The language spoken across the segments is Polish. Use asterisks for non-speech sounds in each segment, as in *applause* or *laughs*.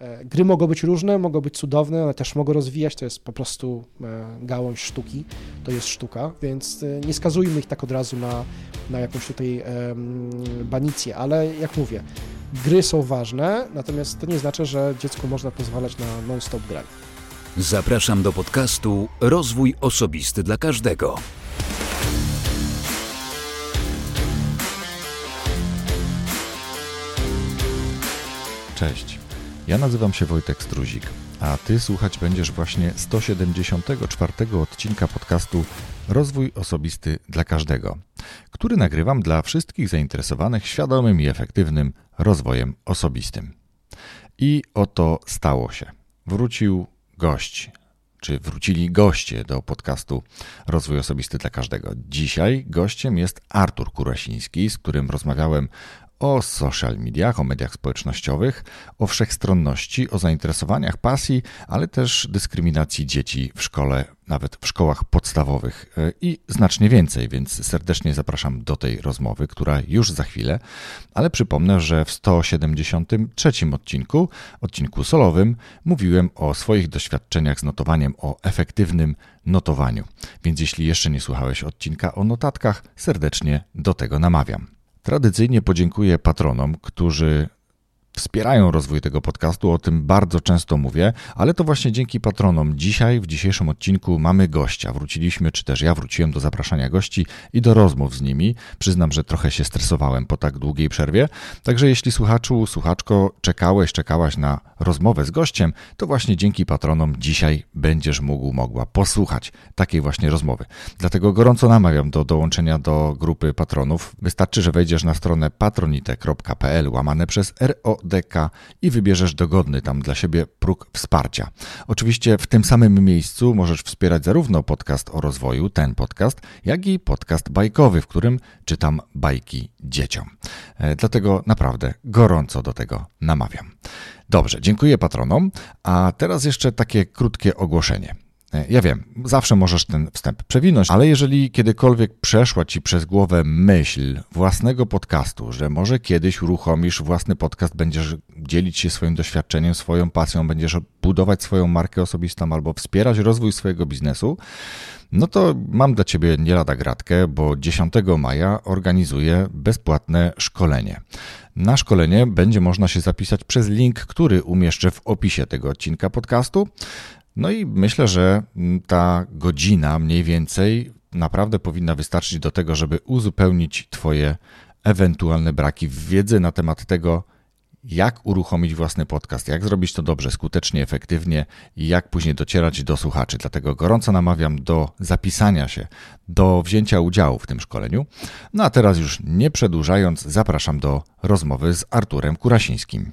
E, gry mogą być różne, mogą być cudowne, ale też mogą rozwijać, to jest po prostu e, gałąź sztuki, to jest sztuka, więc e, nie skazujmy ich tak od razu na, na jakąś tutaj banicję, ale jak mówię, gry są ważne, natomiast to nie znaczy, że dziecku można pozwalać na non-stop granie. Zapraszam do podcastu Rozwój Osobisty dla Każdego. Cześć. Ja nazywam się Wojtek Struzik, a Ty słuchać będziesz właśnie 174 odcinka podcastu Rozwój Osobisty dla Każdego, który nagrywam dla wszystkich zainteresowanych świadomym i efektywnym rozwojem osobistym. I oto stało się. Wrócił gość, czy wrócili goście do podcastu Rozwój Osobisty dla Każdego. Dzisiaj gościem jest Artur Kurasiński, z którym rozmawiałem o social mediach, o mediach społecznościowych, o wszechstronności, o zainteresowaniach, pasji, ale też dyskryminacji dzieci w szkole, nawet w szkołach podstawowych e, i znacznie więcej, więc serdecznie zapraszam do tej rozmowy, która już za chwilę, ale przypomnę, że w 173 odcinku, odcinku solowym, mówiłem o swoich doświadczeniach z notowaniem, o efektywnym notowaniu. Więc jeśli jeszcze nie słuchałeś odcinka o notatkach, serdecznie do tego namawiam. Tradycyjnie podziękuję patronom, którzy wspierają rozwój tego podcastu, o tym bardzo często mówię, ale to właśnie dzięki patronom dzisiaj, w dzisiejszym odcinku mamy gościa. Wróciliśmy, czy też ja wróciłem do zapraszania gości i do rozmów z nimi. Przyznam, że trochę się stresowałem po tak długiej przerwie, także jeśli słuchaczu, słuchaczko czekałeś, czekałaś na rozmowę z gościem, to właśnie dzięki patronom dzisiaj będziesz mógł, mogła posłuchać takiej właśnie rozmowy. Dlatego gorąco namawiam do dołączenia do grupy patronów. Wystarczy, że wejdziesz na stronę patronite.pl łamane przez ROD DK i wybierzesz dogodny tam dla siebie próg wsparcia. Oczywiście w tym samym miejscu możesz wspierać zarówno podcast o rozwoju, ten podcast, jak i podcast bajkowy, w którym czytam bajki dzieciom. E, dlatego naprawdę gorąco do tego namawiam. Dobrze, dziękuję patronom, a teraz jeszcze takie krótkie ogłoszenie. E, ja wiem, zawsze możesz ten wstęp przewinąć, ale jeżeli kiedykolwiek przeszła ci przez głowę myśl własnego podcastu, że może kiedyś uruchomisz własny podcast, będziesz dzielić się swoim doświadczeniem, swoją pasją, będziesz budować swoją markę osobistą albo wspierać rozwój swojego biznesu, no to mam dla Ciebie nie lada gratkę, bo 10 maja organizuję bezpłatne szkolenie. Na szkolenie będzie można się zapisać przez link, który umieszczę w opisie tego odcinka podcastu. No i myślę, że ta godzina mniej więcej naprawdę powinna wystarczyć do tego, żeby uzupełnić Twoje ewentualne braki w wiedzy na temat tego, jak uruchomić własny podcast, jak zrobić to dobrze, skutecznie, efektywnie i jak później docierać do słuchaczy. Dlatego gorąco namawiam do zapisania się, do wzięcia udziału w tym szkoleniu. No a teraz już nie przedłużając, zapraszam do rozmowy z Arturem Kurasińskim.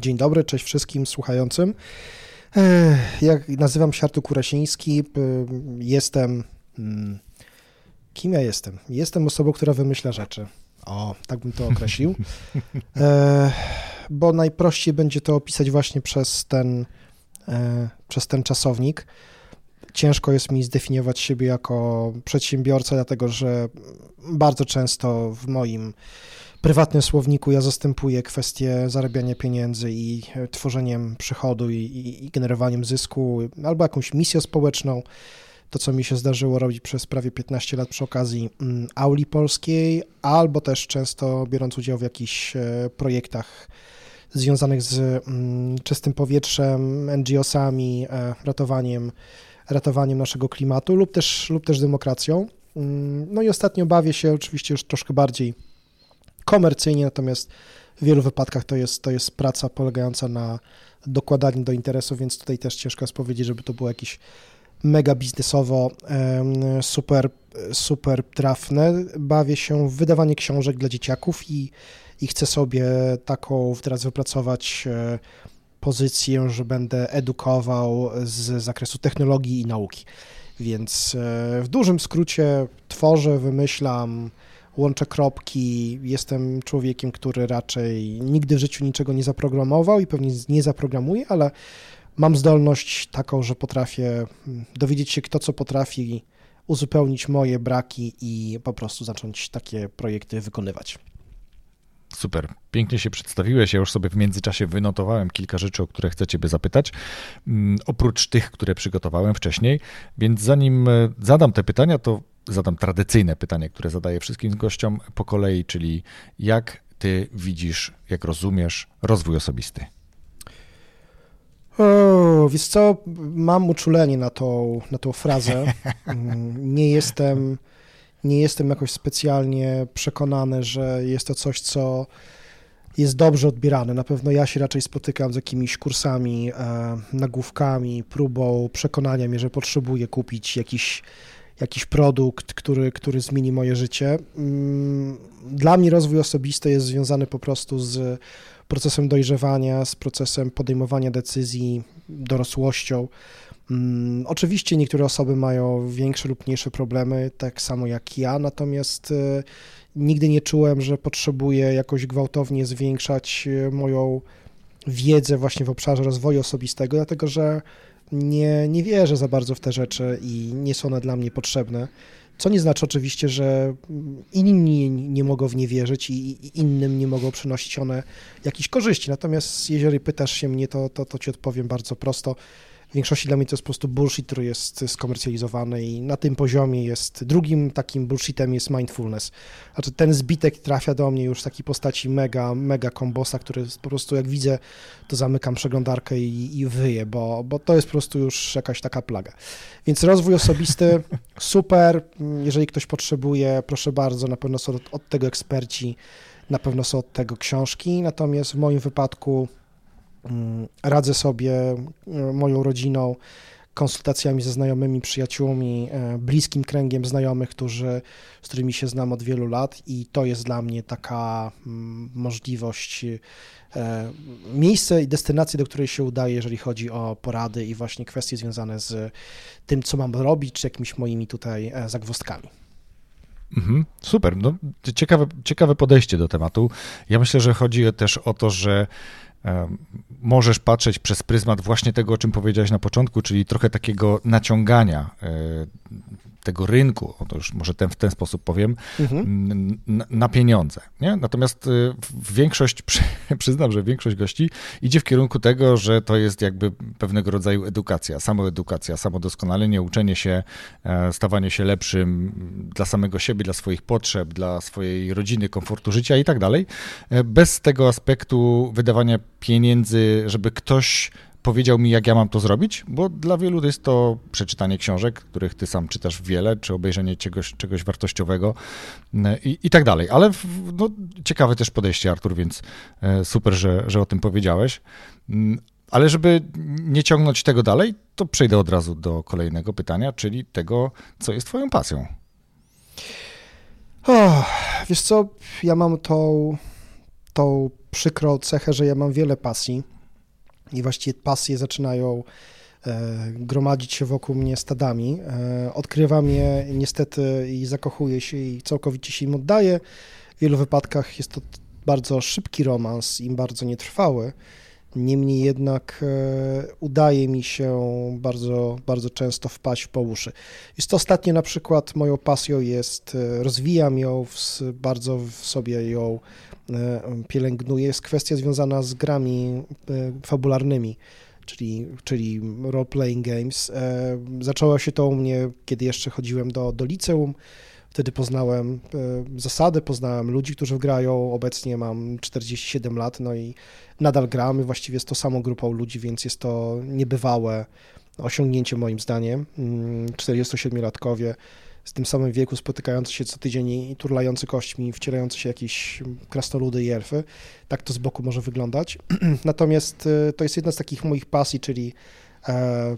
Dzień dobry, cześć wszystkim słuchającym. Jak nazywam się Artur Kurasiński, jestem. Hmm, kim ja jestem? Jestem osobą, która wymyśla rzeczy. O, tak bym to *laughs* określił. Bo najprościej będzie to opisać właśnie przez ten, e, przez ten czasownik. Ciężko jest mi zdefiniować siebie jako przedsiębiorca, dlatego że bardzo często w moim prywatnym słowniku ja zastępuję kwestię zarabiania pieniędzy i e, tworzeniem przychodu i, i, i generowaniem zysku, albo jakąś misją społeczną. To, co mi się zdarzyło robić przez prawie 15 lat przy okazji mm, auli polskiej, albo też często biorąc udział w jakichś e, projektach związanych z mm, czystym powietrzem, NGO-sami, e, ratowaniem, ratowaniem naszego klimatu lub też, lub też demokracją. Mm, no i ostatnio bawię się oczywiście już troszkę bardziej komercyjnie, natomiast w wielu wypadkach to jest, to jest praca polegająca na dokładaniu do interesu, więc tutaj też ciężko jest powiedzieć, żeby to było jakieś mega biznesowo super, super trafne. Bawię się w wydawanie książek dla dzieciaków i, i chcę sobie taką teraz wypracować e, pozycję, że będę edukował z zakresu technologii i nauki. Więc e, w dużym skrócie tworzę, wymyślam, łączę kropki, jestem człowiekiem, który raczej nigdy w życiu niczego nie zaprogramował i pewnie nie zaprogramuje, ale mam zdolność taką, że potrafię mm, dowiedzieć się, kto co potrafi, uzupełnić moje braki i po prostu zacząć takie projekty wykonywać. Super, pięknie się przedstawiłeś. Ja już sobie w międzyczasie wynotowałem kilka rzeczy, o które chcę Ciebie zapytać, mm, oprócz tych, które przygotowałem wcześniej. Więc zanim e, zadam te pytania, to zadam tradycyjne pytanie, które zadaję wszystkim gościom po kolei, czyli jak Ty widzisz, jak rozumiesz rozwój osobisty? O, wiesz co, mam uczulenie na tą, na tą frazę. *laughs* Nie jestem, nie jestem jakoś specjalnie przekonany, że jest to coś, co jest dobrze odbierane. Na pewno ja się raczej spotykam z jakimiś kursami, e, nagłówkami, próbą przekonania mnie, że potrzebuję kupić jakiś, jakiś produkt, który, który zmieni moje życie. Mm, dla mnie rozwój osobisty jest związany po prostu z procesem dojrzewania, z procesem podejmowania decyzji, dorosłością. Mm, oczywiście niektóre osoby mają większe lub mniejsze problemy, tak samo jak ja, natomiast y, nigdy nie czułem, że potrzebuję jakoś gwałtownie zwiększać y, moją wiedzę właśnie w obszarze rozwoju osobistego, dlatego że nie, nie wierzę za bardzo w te rzeczy i nie są one dla mnie potrzebne. Co nie znaczy oczywiście, że inni nie mogą w nie wierzyć i innym nie mogą przynosić one jakichś korzyści. Natomiast jeżeli pytasz się mnie, to, to, to ci odpowiem bardzo prosto w większości dla mnie to jest po prostu bullshit, który jest skomercjalizowany i na tym poziomie jest, drugim takim bullshitem jest mindfulness. Znaczy ten zbitek trafia do mnie już w takiej postaci mega, mega kombosa, który po prostu jak widzę, to zamykam przeglądarkę i, i wyję, bo, bo to jest po prostu już jakaś taka plaga. Więc rozwój osobisty, *laughs* super, jeżeli ktoś potrzebuje, proszę bardzo, na pewno są od, od tego eksperci, na pewno są od tego książki, natomiast w moim wypadku radzę sobie e, moją rodziną, konsultacjami ze znajomymi, przyjaciółmi, e, bliskim kręgiem znajomych, którzy, z którymi się znam od wielu lat i to jest dla mnie taka mm, możliwość, e, miejsce i destynację, do której się udaje, jeżeli chodzi o porady i właśnie kwestie związane z tym, co mam robić, czy jakimiś moimi tutaj zagwozdkami. Mhm, super. No, ciekawe, ciekawe podejście do tematu. Ja myślę, że chodzi też o to, że możesz patrzeć przez pryzmat właśnie tego, o czym powiedziałeś na początku, czyli trochę takiego naciągania e, tego rynku, to już może ten, w ten sposób powiem, mhm. na, na, pieniądze. Nie? Natomiast y, większość, *laughs* przyznam, że większość gości idzie w kierunku tego, że to jest jakby pewnego rodzaju edukacja, samoedukacja, samodoskonalenie, uczenie się, e, stawanie się lepszym dla samego siebie, dla swoich potrzeb, dla swojej rodziny, komfortu życia i tak dalej. E, bez tego aspektu wydawania pieniędzy, żeby ktoś powiedział mi, jak ja mam to zrobić, bo dla wielu jest to przeczytanie książek, których ty sam czytasz wiele, czy obejrzenie czegoś, czegoś wartościowego e, i, i tak dalej. Ale no, ciekawe też podejście, Artur, więc e, super, że, że o tym powiedziałeś. Mm, ale żeby nie ciągnąć tego dalej, to przejdę od razu do kolejnego pytania, czyli tego, co jest twoją pasją. Oh, wiesz co, ja mam tą, tą przykrą cechę, że ja mam wiele pasji i właściwie pasje zaczynają e, gromadzić się wokół mnie stadami. E, odkrywam je niestety i zakochuję się i całkowicie się im oddaję. W wielu wypadkach jest to bardzo szybki romans, im bardzo nietrwały. Niemniej jednak e, udaje mi się bardzo, bardzo często wpaść po uszy. Jest to ostatnio na przykład moją pasją jest, rozwijam ją, w, bardzo w sobie ją E, pielęgnuje, jest kwestia związana z grami e, fabularnymi, czyli, czyli role-playing games. E, zaczęło się to u mnie, kiedy jeszcze chodziłem do, do liceum. Wtedy poznałem zasady, poznałem ludzi, którzy grają. Obecnie mam 47 lat, no i nadal gramy. Właściwie z tą samą grupą ludzi, więc jest to niebywałe osiągnięcie moim zdaniem. 47-latkowie mm, z tym samym wieku spotykający się co tydzień i turlający kośćmi, wcierający się jakieś krastoludy i elfy. Tak to z boku może wyglądać. *clears throat* Natomiast y, to jest jedna z takich moich pasji, czyli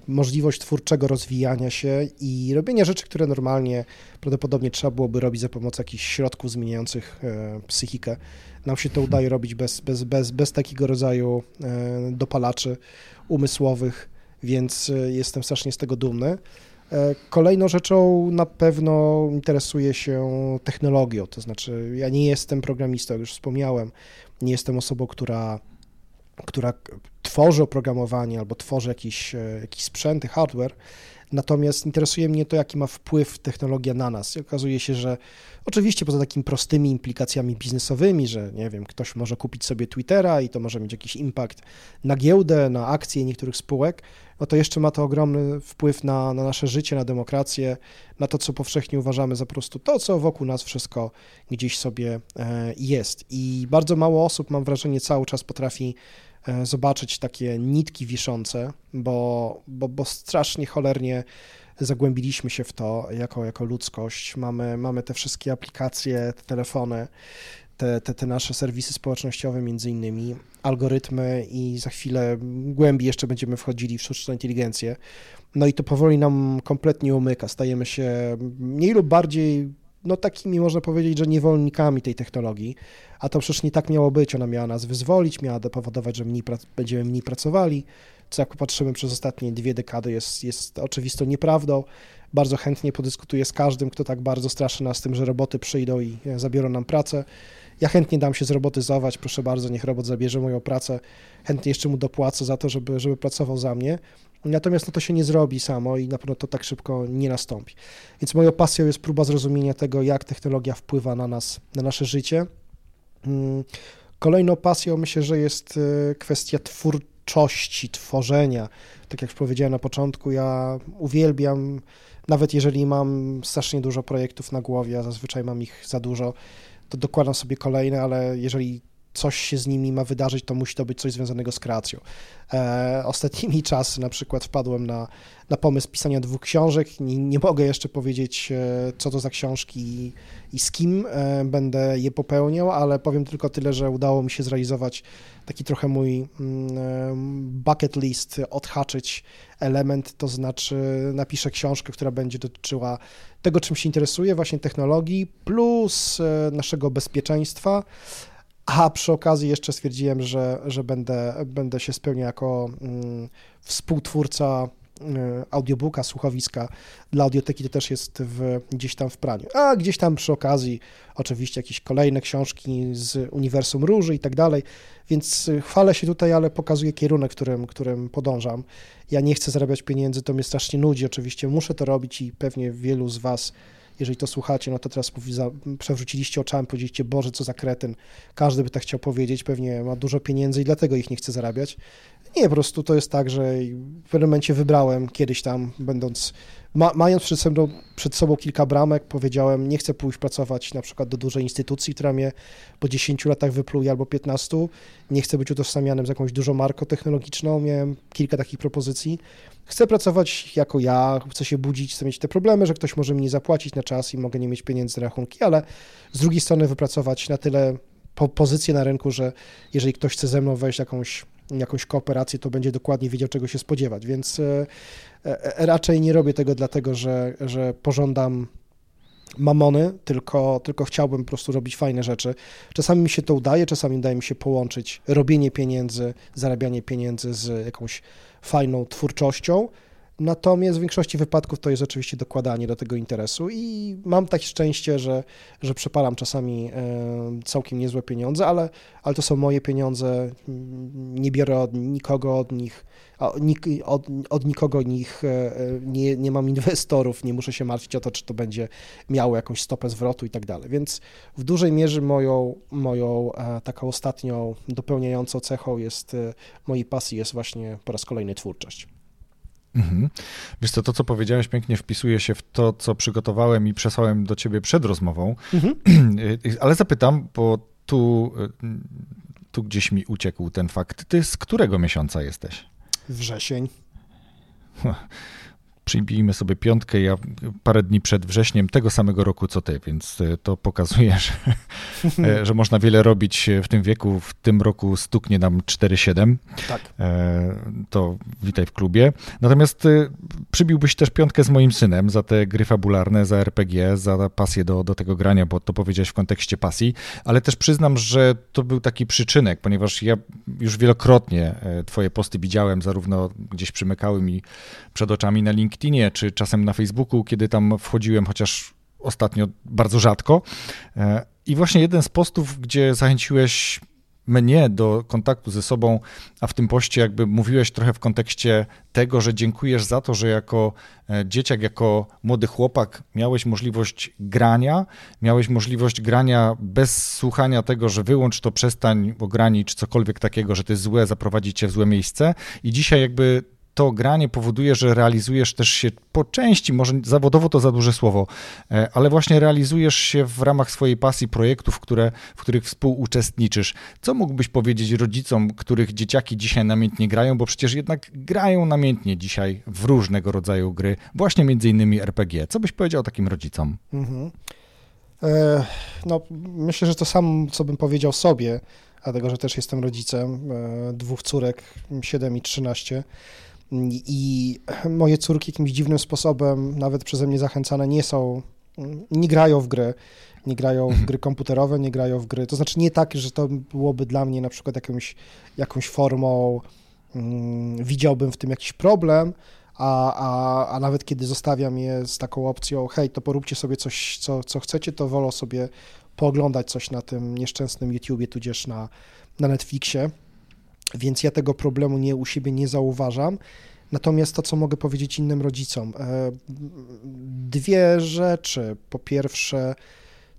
możliwość twórczego rozwijania się i robienia rzeczy, które normalnie prawdopodobnie trzeba byłoby robić za pomocą jakichś środków zmieniających e, psychikę. Nam się to udaje robić bez, bez, bez, bez takiego rodzaju e, dopalaczy umysłowych, więc jestem strasznie z tego dumny. E, kolejną rzeczą na pewno interesuję się technologią, to znaczy ja nie jestem programistą, jak już wspomniałem, nie jestem osobą, która, która tworzy oprogramowanie albo tworzy jakiś, e, jakiś sprzęty, hardware, Natomiast interesuje mnie to, jaki ma wpływ technologia na nas. I okazuje się, że oczywiście poza takimi prostymi implikacjami biznesowymi, że nie wiem, ktoś może kupić sobie Twittera i to może mieć jakiś impact na giełdę, na akcje niektórych spółek, no to jeszcze ma to ogromny wpływ na, na nasze życie, na demokrację, na to, co powszechnie uważamy za po prostu to, co wokół nas wszystko gdzieś sobie e, jest. I bardzo mało osób, mam wrażenie, cały czas potrafi zobaczyć takie nitki wiszące, bo, bo, bo strasznie cholernie zagłębiliśmy się w to jako, jako ludzkość. Mamy, mamy te wszystkie aplikacje, te telefony, te, te, te nasze serwisy społecznościowe, między innymi, algorytmy i za chwilę głębiej jeszcze będziemy wchodzili w sztuczną inteligencję. No i to powoli nam kompletnie umyka. Stajemy się mniej lub bardziej, no takimi można powiedzieć, że niewolnikami tej technologii, a to przecież nie tak miało być. Ona miała nas wyzwolić, miała powodować, że mniej będziemy mniej pracowali, co jak popatrzymy przez ostatnie dwie dekady jest, jest oczywistą nieprawdą. Bardzo chętnie podyskutuję z każdym, kto tak bardzo straszy nas tym, że roboty przyjdą i zabiorą nam pracę. Ja chętnie dam się zrobotyzować, proszę bardzo, niech robot zabierze moją pracę. Chętnie jeszcze mu dopłacę za to, żeby, żeby pracował za mnie. Natomiast no, to się nie zrobi samo i na pewno to tak szybko nie nastąpi. Więc moją pasją jest próba zrozumienia tego, jak technologia wpływa na nas, na nasze życie. Mm, kolejną pasją myślę, że jest e, kwestia twórczości, tworzenia. Tak jak już powiedziałem na początku, ja uwielbiam, nawet jeżeli mam strasznie dużo projektów na głowie, a zazwyczaj mam ich za dużo, to dokładam sobie kolejne, ale jeżeli coś się z nimi ma wydarzyć, to musi to być coś związanego z kreacją. E, ostatnimi *laughs* czasy na przykład wpadłem na, na pomysł pisania dwóch książek. Nie, nie mogę jeszcze powiedzieć, e, co to za książki i, i z kim e, będę je popełniał, ale powiem tylko tyle, że udało mi się zrealizować taki trochę mój mm, e, bucket list, odhaczyć element, to znaczy napiszę książkę, która będzie dotyczyła tego, czym się interesuję, właśnie technologii, plus e, naszego bezpieczeństwa, a przy okazji jeszcze stwierdziłem, że, że będę, będę się spełniał jako mm, współtwórca y, audiobooka, słuchowiska dla audioteki, to też jest w, gdzieś tam w praniu. A gdzieś tam przy okazji oczywiście jakieś kolejne książki z Uniwersum Róży i tak dalej, więc chwalę się tutaj, ale pokazuję kierunek, którym, którym podążam. Ja nie chcę zarabiać pieniędzy, to mnie strasznie nudzi, oczywiście muszę to robić i pewnie wielu z Was jeżeli to słuchacie, no to teraz przewróciliście oczami, powiedzieliście, Boże, co za kretyn. Każdy by tak chciał powiedzieć, pewnie ma dużo pieniędzy i dlatego ich nie chce zarabiać. Nie, po prostu to jest tak, że w pewnym momencie wybrałem kiedyś tam, będąc, ma, mając przed sobą, przed sobą kilka bramek, powiedziałem, nie chcę pójść pracować na przykład do dużej instytucji, która mnie po 10 latach wypluje albo 15, nie chcę być utożsamianym z jakąś dużą marką technologiczną, miałem kilka takich propozycji. Chcę pracować jako ja, chcę się budzić, chcę mieć te problemy, że ktoś może mi nie zapłacić na czas i mogę nie mieć pieniędzy na rachunki, ale z drugiej strony wypracować na tyle po pozycję na rynku, że jeżeli ktoś chce ze mną wejść jakąś jakąś kooperację, to będzie dokładnie wiedział, czego się spodziewać. Więc e, e, raczej nie robię tego dlatego, że, że pożądam mamony, tylko, tylko chciałbym po prostu robić fajne rzeczy. Czasami mi się to udaje, czasami udaje mi się połączyć robienie pieniędzy, zarabianie pieniędzy z jakąś fajną twórczością. Natomiast w większości wypadków to jest oczywiście dokładanie do tego interesu i mam takie szczęście, że, że przepalam czasami e, całkiem niezłe pieniądze, ale, ale to są moje pieniądze, nie biorę od nikogo od nich, od, od nikogo nich e, nie, nie mam inwestorów, nie muszę się martwić o to, czy to będzie miało jakąś stopę zwrotu i tak dalej. Więc w dużej mierze moją, moją e, taką ostatnią dopełniającą cechą jest mojej pasji jest właśnie po raz kolejny twórczość. Mhm. Wiesz co, to co powiedziałeś pięknie wpisuje się w to, co przygotowałem i przesłałem do ciebie przed rozmową, mhm. *clears throat* ale zapytam, bo tu, tu gdzieś mi uciekł ten fakt. Ty z którego miesiąca jesteś? Wrzesień. *laughs* Przyjmijmy sobie piątkę, ja parę dni przed wrześniem tego samego roku co ty, więc e, to pokazuje, *laughs* że, e, że można wiele robić w tym wieku. W tym roku stuknie nam 4,7. Tak. E, to witaj w klubie. Natomiast przybiłbyś też piątkę z moim synem za te gry fabularne, za RPG, za pasję do, do tego grania, bo to powiedziałeś w kontekście pasji, ale też przyznam, że to był taki przyczynek, ponieważ ja już wielokrotnie twoje posty widziałem, zarówno gdzieś przymykały mi przed oczami na LinkedIn, LinkedInie czy czasem na Facebooku, kiedy tam wchodziłem, chociaż ostatnio bardzo rzadko. E, I właśnie jeden z postów, gdzie zachęciłeś mnie do kontaktu ze sobą, a w tym poście jakby mówiłeś trochę w kontekście tego, że dziękujesz za to, że jako e, dzieciak, jako młody chłopak miałeś możliwość grania, miałeś możliwość grania bez słuchania tego, że wyłącz to, przestań, ogranicz, cokolwiek takiego, że jest złe, zaprowadzi cię w złe miejsce i dzisiaj jakby to granie powoduje, że realizujesz też się po części, może zawodowo to za duże słowo, e, ale właśnie realizujesz się w ramach swojej pasji projektów, które, w których współuczestniczysz. Co mógłbyś powiedzieć rodzicom, których dzieciaki dzisiaj namiętnie grają, bo przecież jednak grają namiętnie dzisiaj w różnego rodzaju gry, właśnie między innymi RPG. Co byś powiedział takim rodzicom? Mhm. E, no, myślę, że to samo, co bym powiedział sobie, dlatego, że też jestem rodzicem e, dwóch córek, 7 i 13. I moje córki jakimś dziwnym sposobem, nawet przeze mnie zachęcane, nie są, nie grają w gry. Nie grają w gry komputerowe, nie grają w gry. To znaczy nie tak, że to byłoby dla mnie na przykład jakąś, jakąś formą, mm, widziałbym w tym jakiś problem, a, a, a nawet kiedy zostawiam je z taką opcją, hej, to poróbcie sobie coś, co, co chcecie, to wolą sobie pooglądać coś na tym nieszczęsnym YouTubie, tudzież na, na Netflixie więc ja tego problemu nie, u siebie nie zauważam. Natomiast to, co mogę powiedzieć innym rodzicom, e, dwie rzeczy. Po pierwsze,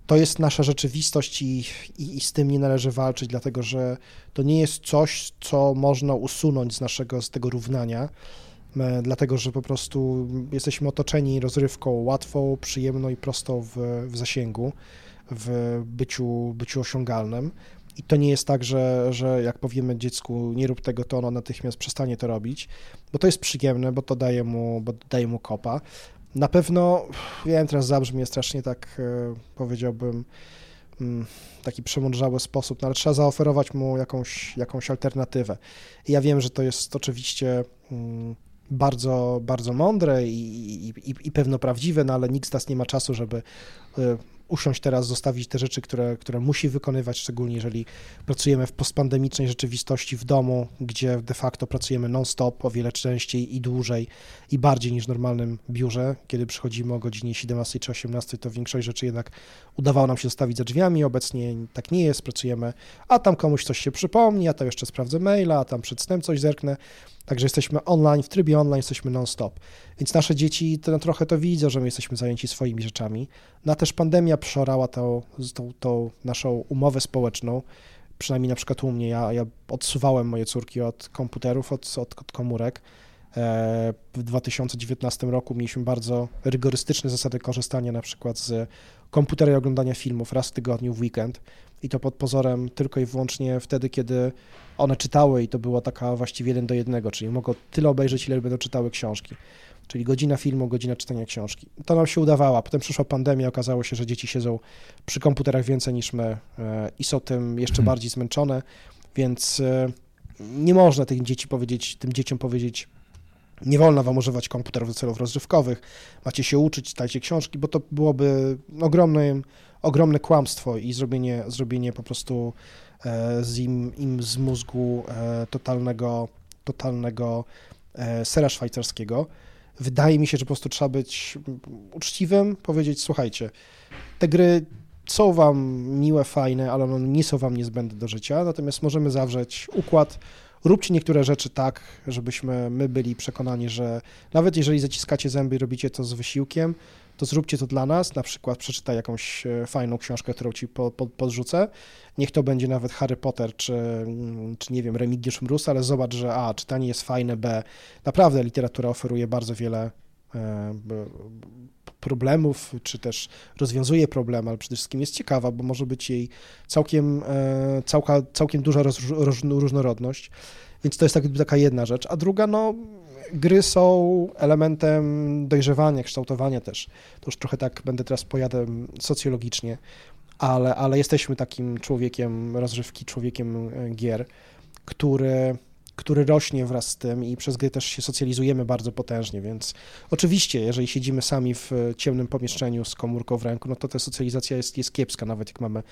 to jest nasza rzeczywistość i, i, i, z tym nie należy walczyć, dlatego że to nie jest coś, co można usunąć z naszego, z tego równania, e, dlatego że po prostu jesteśmy otoczeni rozrywką łatwą, przyjemną i prostą w, w zasięgu, w byciu, byciu osiągalnym. I to nie jest tak, że, że jak powiemy dziecku, nie rób tego, to ono natychmiast przestanie to robić, bo to jest przyjemne, bo to daje mu, bo daje mu kopa. Na pewno, wiem, teraz zabrzmie strasznie tak, e, powiedziałbym, mm, taki przemądrzały sposób, no ale trzeba zaoferować mu jakąś, jakąś alternatywę. I ja wiem, że to jest oczywiście mm, bardzo, bardzo mądre i, i, i, pewno prawdziwe, no ale nikt z nas nie ma czasu, żeby e, usiąść teraz, zostawić te rzeczy, które, które musi wykonywać, szczególnie jeżeli pracujemy w postpandemicznej rzeczywistości w domu, gdzie de facto pracujemy non-stop, o wiele częściej i dłużej i bardziej niż w normalnym biurze. Kiedy przychodzimy o godzinie 17 czy 18, to większość rzeczy jednak udawało nam się zostawić za drzwiami, obecnie tak nie jest, pracujemy, a tam komuś coś się przypomni, a tam jeszcze sprawdzę maila, a tam przed snem coś zerknę. Także jesteśmy online, w trybie online jesteśmy non-stop. Więc nasze dzieci to, no, trochę to widzą, że my jesteśmy zajęci swoimi rzeczami. No też pandemia przorała tą, tą, tą naszą umowę społeczną, przynajmniej na przykład u mnie. Ja, ja odsuwałem moje córki od komputerów, od, od, od komórek. E, w 2019 roku mieliśmy bardzo rygorystyczne zasady korzystania na przykład z komputera i oglądania filmów raz w tygodniu w weekend i to pod pozorem tylko i wyłącznie wtedy, kiedy one czytały i to było taka właściwie jeden do jednego, czyli mogą tyle obejrzeć, ile będą czytały książki. Czyli godzina filmu, godzina czytania książki. To nam się udawało. Potem przyszła pandemia, okazało się, że dzieci siedzą przy komputerach więcej niż my e, i są tym jeszcze hmm. bardziej zmęczone, więc e, nie można tych dzieci powiedzieć, tym dzieciom powiedzieć, nie wolno wam używać komputerów do celów rozrywkowych, macie się uczyć, czytajcie książki, bo to byłoby ogromne, ogromne kłamstwo i zrobienie, zrobienie po prostu e, z im, im z mózgu e, totalnego, totalnego e, sera szwajcarskiego. Wydaje mi się, że po prostu trzeba być uczciwym, powiedzieć, słuchajcie, te gry są wam miłe, fajne, ale one nie są wam niezbędne do życia, natomiast możemy zawrzeć układ, róbcie niektóre rzeczy tak, żebyśmy my byli przekonani, że nawet jeżeli zaciskacie zęby i robicie to z wysiłkiem, to zróbcie to dla nas, na przykład przeczytaj jakąś e, fajną książkę, którą ci po, po, podrzucę, niech to będzie nawet Harry Potter, czy, mm, czy nie wiem, Remigiusz Mróz, ale zobacz, że a, czytanie jest fajne, b, naprawdę literatura oferuje bardzo wiele e, problemów, czy też rozwiązuje problem, ale przede wszystkim jest ciekawa, bo może być jej całkiem, e, całka, całkiem duża roz, roz, różnorodność. Więc to jest tak, taka jedna rzecz. A druga, no, gry są elementem dojrzewania, kształtowania też. To już trochę tak będę teraz pojadem socjologicznie, ale, ale jesteśmy takim człowiekiem rozrywki, człowiekiem e, gier, który który rośnie wraz z tym i przez gry też się socjalizujemy bardzo potężnie, więc oczywiście, jeżeli siedzimy sami w ciemnym pomieszczeniu z komórką w ręku, no to ta socjalizacja jest, jest kiepska, nawet jak mamy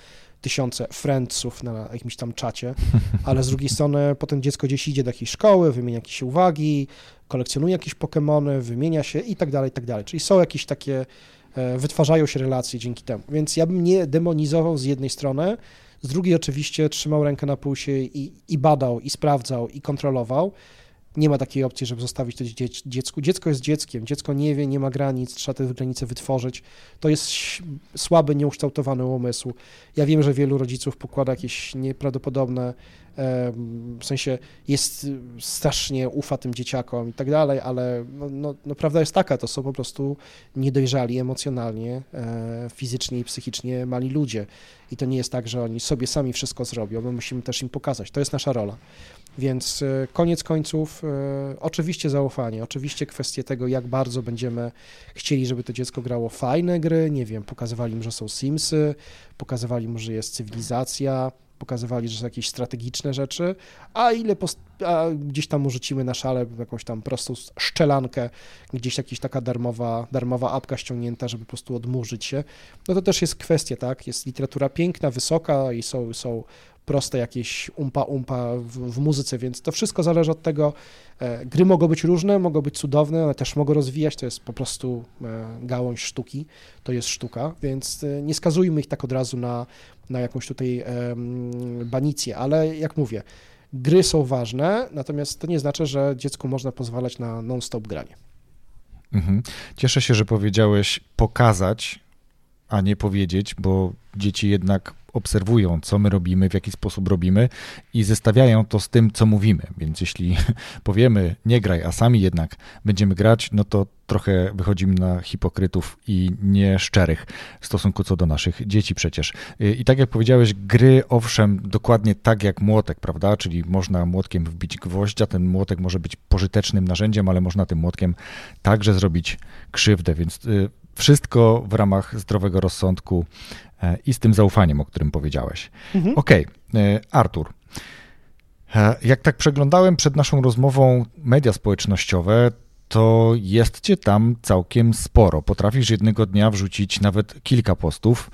tysiące friendsów na jakimś tam czacie, *laughs* ale z drugiej strony potem dziecko gdzieś idzie do jakiejś szkoły, wymienia jakieś uwagi, kolekcjonuje jakieś Pokémony, wymienia się i tak dalej, i tak dalej. Czyli są jakieś takie, e, wytwarzają się relacje dzięki temu. Więc ja bym nie demonizował z jednej strony, z drugiej oczywiście trzymał rękę na pulsie i, i badał, i sprawdzał, i kontrolował. Nie ma takiej opcji, żeby zostawić to dziecku. Dziecko jest dzieckiem, dziecko nie wie, nie ma granic, trzeba te granice wytworzyć. To jest słaby, nieukształtowany umysł. Ja wiem, że wielu rodziców pokłada jakieś nieprawdopodobne w sensie jest strasznie ufa tym dzieciakom i tak dalej, ale no, no, no, prawda jest taka, to są po prostu niedojrzali emocjonalnie, e, fizycznie i psychicznie mali ludzie i to nie jest tak, że oni sobie sami wszystko zrobią, my musimy też im pokazać, to jest nasza rola. Więc e, koniec końców, e, oczywiście zaufanie, oczywiście kwestie tego, jak bardzo będziemy chcieli, żeby to dziecko grało fajne gry, nie wiem, pokazywali mu, że są Simsy, pokazywali mu, że jest cywilizacja, pokazywali, że są jakieś strategiczne rzeczy, a ile a gdzieś tam urzucimy na szale jakąś tam prostą szczelankę, gdzieś jakaś taka darmowa, darmowa apka ściągnięta, żeby po prostu odmurzyć się, no to też jest kwestia, tak, jest literatura piękna, wysoka i są, są proste jakieś umpa-umpa w, w, muzyce, więc to wszystko zależy od tego. E, gry mogą być różne, mogą być cudowne, ale też mogą rozwijać, to jest po prostu e, gałąź sztuki, to jest sztuka, więc e, nie skazujmy ich tak od razu na, na jakąś tutaj banicję, ale jak mówię, gry są ważne, natomiast to nie znaczy, że dziecku można pozwalać na non-stop granie. Mhm. Cieszę się, że powiedziałeś pokazać, a nie powiedzieć, bo dzieci jednak obserwują, co my robimy, w jaki sposób robimy i zestawiają to z tym, co mówimy. Więc jeśli *laughs* powiemy nie graj, a sami jednak będziemy grać, no to trochę wychodzimy na hipokrytów i nieszczerych w stosunku co do naszych dzieci przecież. I tak jak powiedziałeś, gry owszem, dokładnie tak jak młotek, prawda? Czyli można młotkiem wbić gwoździa, ten młotek może być pożytecznym narzędziem, ale można tym młotkiem także zrobić krzywdę, więc y, wszystko w ramach zdrowego rozsądku e, i z tym zaufaniem, o którym powiedziałeś. Mhm. Okej, okay. E, Artur. E, jak tak przeglądałem przed naszą rozmową media społecznościowe, to jest cię tam całkiem sporo. Potrafisz jednego dnia wrzucić nawet kilka postów.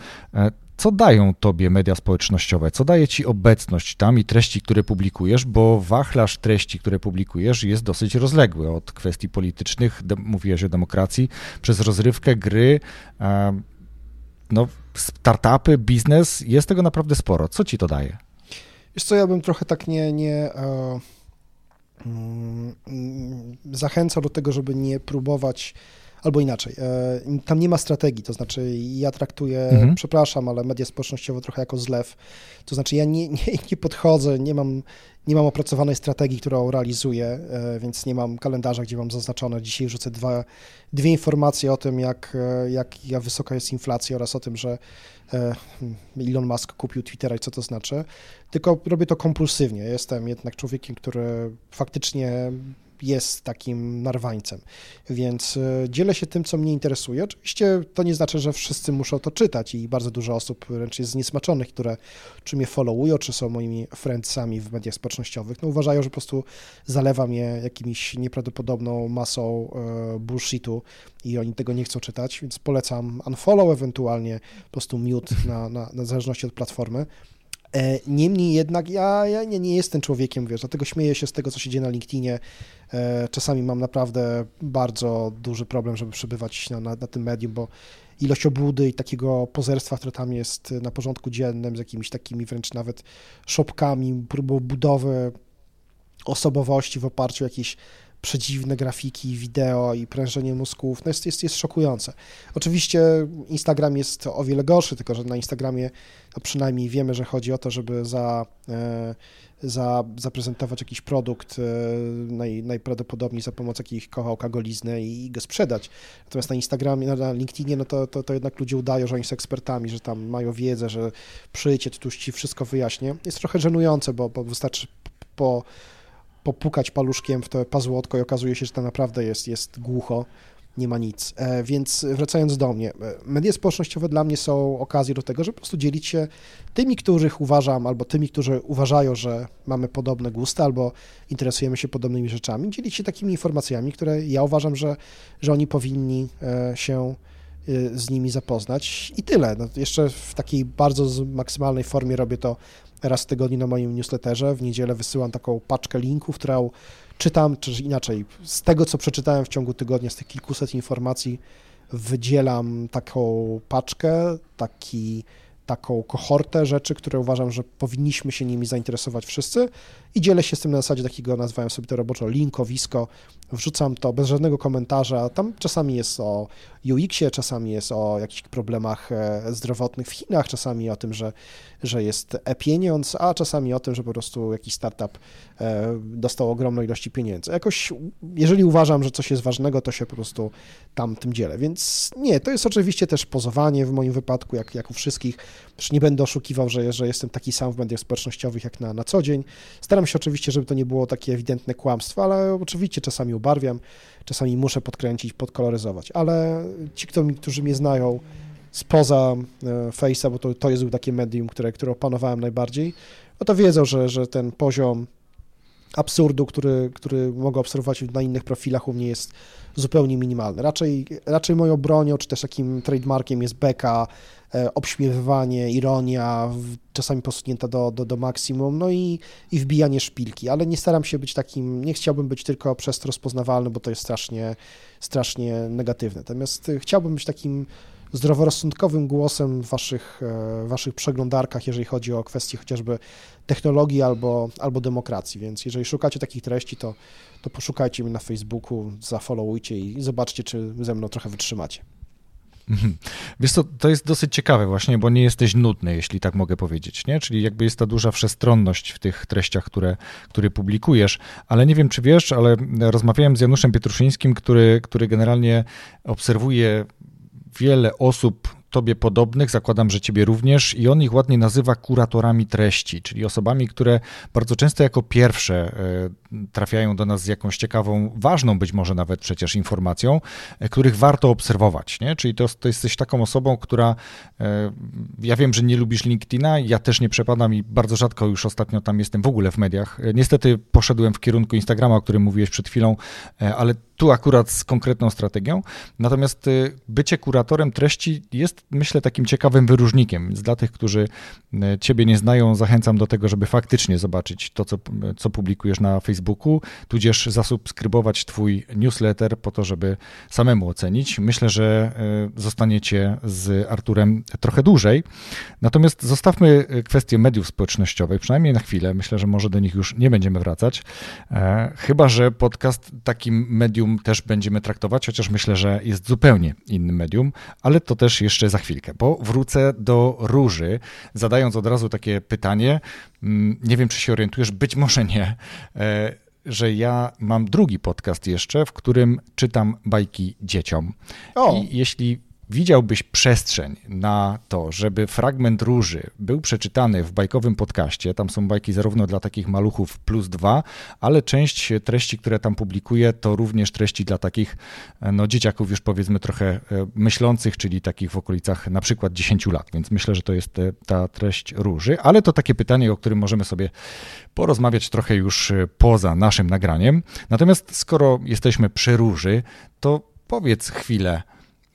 Co dają tobie media społecznościowe? Co daje ci obecność tam i treści, które publikujesz? Bo wachlarz treści, które publikujesz, jest dosyć rozległy od kwestii politycznych, de- mówiłeś o demokracji, przez rozrywkę, gry, no, startupy, biznes. Jest tego naprawdę sporo. Co ci to daje? Wiesz co, ja bym trochę tak nie, nie e, mm, zachęcał do tego, żeby nie próbować Albo inaczej, e, tam nie ma strategii, to znaczy ja traktuję, mhm. przepraszam, ale media społecznościowe trochę jako zlew, to znaczy ja nie, nie, nie podchodzę, nie mam, nie mam opracowanej strategii, którą realizuję, e, więc nie mam kalendarza, gdzie mam zaznaczone, dzisiaj rzucę dwa, dwie informacje o tym, jak, e, jak, jak wysoka jest inflacja oraz o tym, że Elon Musk kupił Twittera i co to znaczy, tylko robię to kompulsywnie. Jestem jednak człowiekiem, który faktycznie jest takim narwańcem. Więc e, dzielę się tym, co mnie interesuje. Oczywiście to nie znaczy, że wszyscy muszą to czytać i bardzo dużo osób wręcz jest zniesmaczonych, które czy mnie followują, czy są moimi friendsami w mediach społecznościowych. No uważają, że po prostu zalewa mnie jakimiś nieprawdopodobną masą e, bullshitu i oni tego nie chcą czytać, więc polecam unfollow, ewentualnie po prostu mute na, na, na zależności od platformy. E, niemniej jednak ja, ja nie, nie jestem człowiekiem, wiesz, dlatego śmieję się z tego, co się dzieje na LinkedInie. E, czasami mam naprawdę bardzo duży problem, żeby przebywać na, na, na tym medium, bo ilość obłudy i takiego pozerstwa, które tam jest na porządku dziennym, z jakimiś takimi wręcz nawet szopkami, próbą budowy osobowości w oparciu o jakieś przedziwne grafiki, wideo i prężenie mózgów, no jest, jest, jest szokujące. Oczywiście Instagram jest o wiele gorszy, tylko że na Instagramie no przynajmniej wiemy, że chodzi o to, żeby za, e, za, zaprezentować jakiś produkt e, naj, najprawdopodobniej za pomocą jakiejś kochałka golizny i go sprzedać. Natomiast na Instagramie, no, na LinkedInie, no to, to, to jednak ludzie udają, że oni są ekspertami, że tam mają wiedzę, że przyjdzie, tu ci wszystko wyjaśnię. Jest trochę żenujące, bo, bo wystarczy po popukać paluszkiem w to pazłotko i okazuje się, że to naprawdę jest, jest głucho, nie ma nic. E, więc wracając do mnie, e, media społecznościowe dla mnie są okazją do tego, żeby po prostu dzielić się tymi, których uważam, albo tymi, którzy uważają, że mamy podobne gusty, albo interesujemy się podobnymi rzeczami, dzielić się takimi informacjami, które ja uważam, że, że oni powinni e, się z nimi zapoznać i tyle. No, jeszcze w takiej bardzo maksymalnej formie robię to raz w tygodniu na moim newsletterze. W niedzielę wysyłam taką paczkę linków, którą czytam, czy inaczej, z tego, co przeczytałem w ciągu tygodnia, z tych kilkuset informacji, wydzielam taką paczkę, taki taką kohortę rzeczy, które uważam, że powinniśmy się nimi zainteresować wszyscy i dzielę się z tym na zasadzie takiego, nazwałem sobie to roboczo linkowisko, wrzucam to bez żadnego komentarza, tam czasami jest o UX-ie, czasami jest o jakichś problemach e, zdrowotnych w Chinach, czasami o tym, że, że jest e-pieniądz, a czasami o tym, że po prostu jakiś startup e, dostał ogromną ilości pieniędzy. Jakoś, jeżeli uważam, że coś jest ważnego, to się po prostu tam tym dzielę, więc nie, to jest oczywiście też pozowanie w moim wypadku, jak, jak u wszystkich, Przecież nie będę oszukiwał, że, że jestem taki sam w mediach społecznościowych jak na, na co dzień. Staram się oczywiście, żeby to nie było takie ewidentne kłamstwo, ale oczywiście czasami ubarwiam, czasami muszę podkręcić, podkoloryzować, ale ci, którzy mnie znają spoza e, Face'a, bo to, to jest takie medium, które, które opanowałem najbardziej, no to wiedzą, że, że ten poziom absurdu, który, który mogę obserwować na innych profilach u mnie jest zupełnie minimalny. Raczej, raczej moją bronią, czy też takim trademarkiem jest beka, E, obśmiewywanie, ironia, czasami posunięta do, do, do maksimum, no i, i wbijanie szpilki, ale nie staram się być takim, nie chciałbym być tylko przez to rozpoznawalny, bo to jest strasznie, strasznie negatywne. Natomiast e, chciałbym być takim zdroworozsądkowym głosem w waszych, e, waszych przeglądarkach, jeżeli chodzi o kwestie chociażby technologii albo, albo demokracji, więc jeżeli szukacie takich treści, to, to poszukajcie mnie na Facebooku, zafollowujcie i zobaczcie, czy ze mną trochę wytrzymacie. Mhm. Wiesz co, to jest dosyć ciekawe właśnie, bo nie jesteś nudny, jeśli tak mogę powiedzieć, nie? Czyli jakby jest ta duża wszechstronność w tych treściach, które, które publikujesz, ale nie wiem, czy wiesz, ale rozmawiałem z Januszem Pietruszyńskim, który, który generalnie obserwuje wiele osób tobie podobnych, zakładam, że ciebie również, i on ich ładnie nazywa kuratorami treści, czyli osobami, które bardzo często jako pierwsze e, trafiają do nas z jakąś ciekawą, ważną być może nawet przecież informacją, e, których warto obserwować. Nie? Czyli to, to jesteś taką osobą, która. E, ja wiem, że nie lubisz LinkedIna, ja też nie przepadam i bardzo rzadko już ostatnio tam jestem w ogóle w mediach. Niestety poszedłem w kierunku Instagrama, o którym mówiłeś przed chwilą, ale tu akurat z konkretną strategią. Natomiast bycie kuratorem treści jest myślę, takim ciekawym wyróżnikiem. Więc dla tych, którzy e, Ciebie nie znają, zachęcam do tego, żeby faktycznie zobaczyć to, co, co publikujesz na Facebooku, tudzież zasubskrybować Twój newsletter po to, żeby samemu ocenić. Myślę, że e, zostaniecie z Arturem trochę dłużej. Natomiast zostawmy e, kwestię mediów społecznościowych, przynajmniej na chwilę. Myślę, że może do nich już nie będziemy wracać. Chyba, że podcast takim medium też będziemy traktować, chociaż myślę, że jest zupełnie innym medium, ale to też jeszcze za chwilkę, bo wrócę do róży, zadając od razu takie pytanie. Mm, nie wiem, czy się orientujesz, być może nie e, że ja mam drugi podcast jeszcze, w którym czytam bajki dzieciom. O. I jeśli widziałbyś przestrzeń na to, żeby fragment róży był przeczytany w bajkowym podcaście, tam są bajki zarówno dla takich maluchów plus dwa, ale część treści, które tam publikuję, to również treści dla takich no, dzieciaków już powiedzmy trochę e, myślących, czyli takich w okolicach na przykład 10 lat, więc myślę, że to jest e, ta treść róży, ale to takie pytanie, o którym możemy sobie porozmawiać trochę już e, poza naszym nagraniem. Natomiast skoro jesteśmy przy róży, to powiedz chwilę,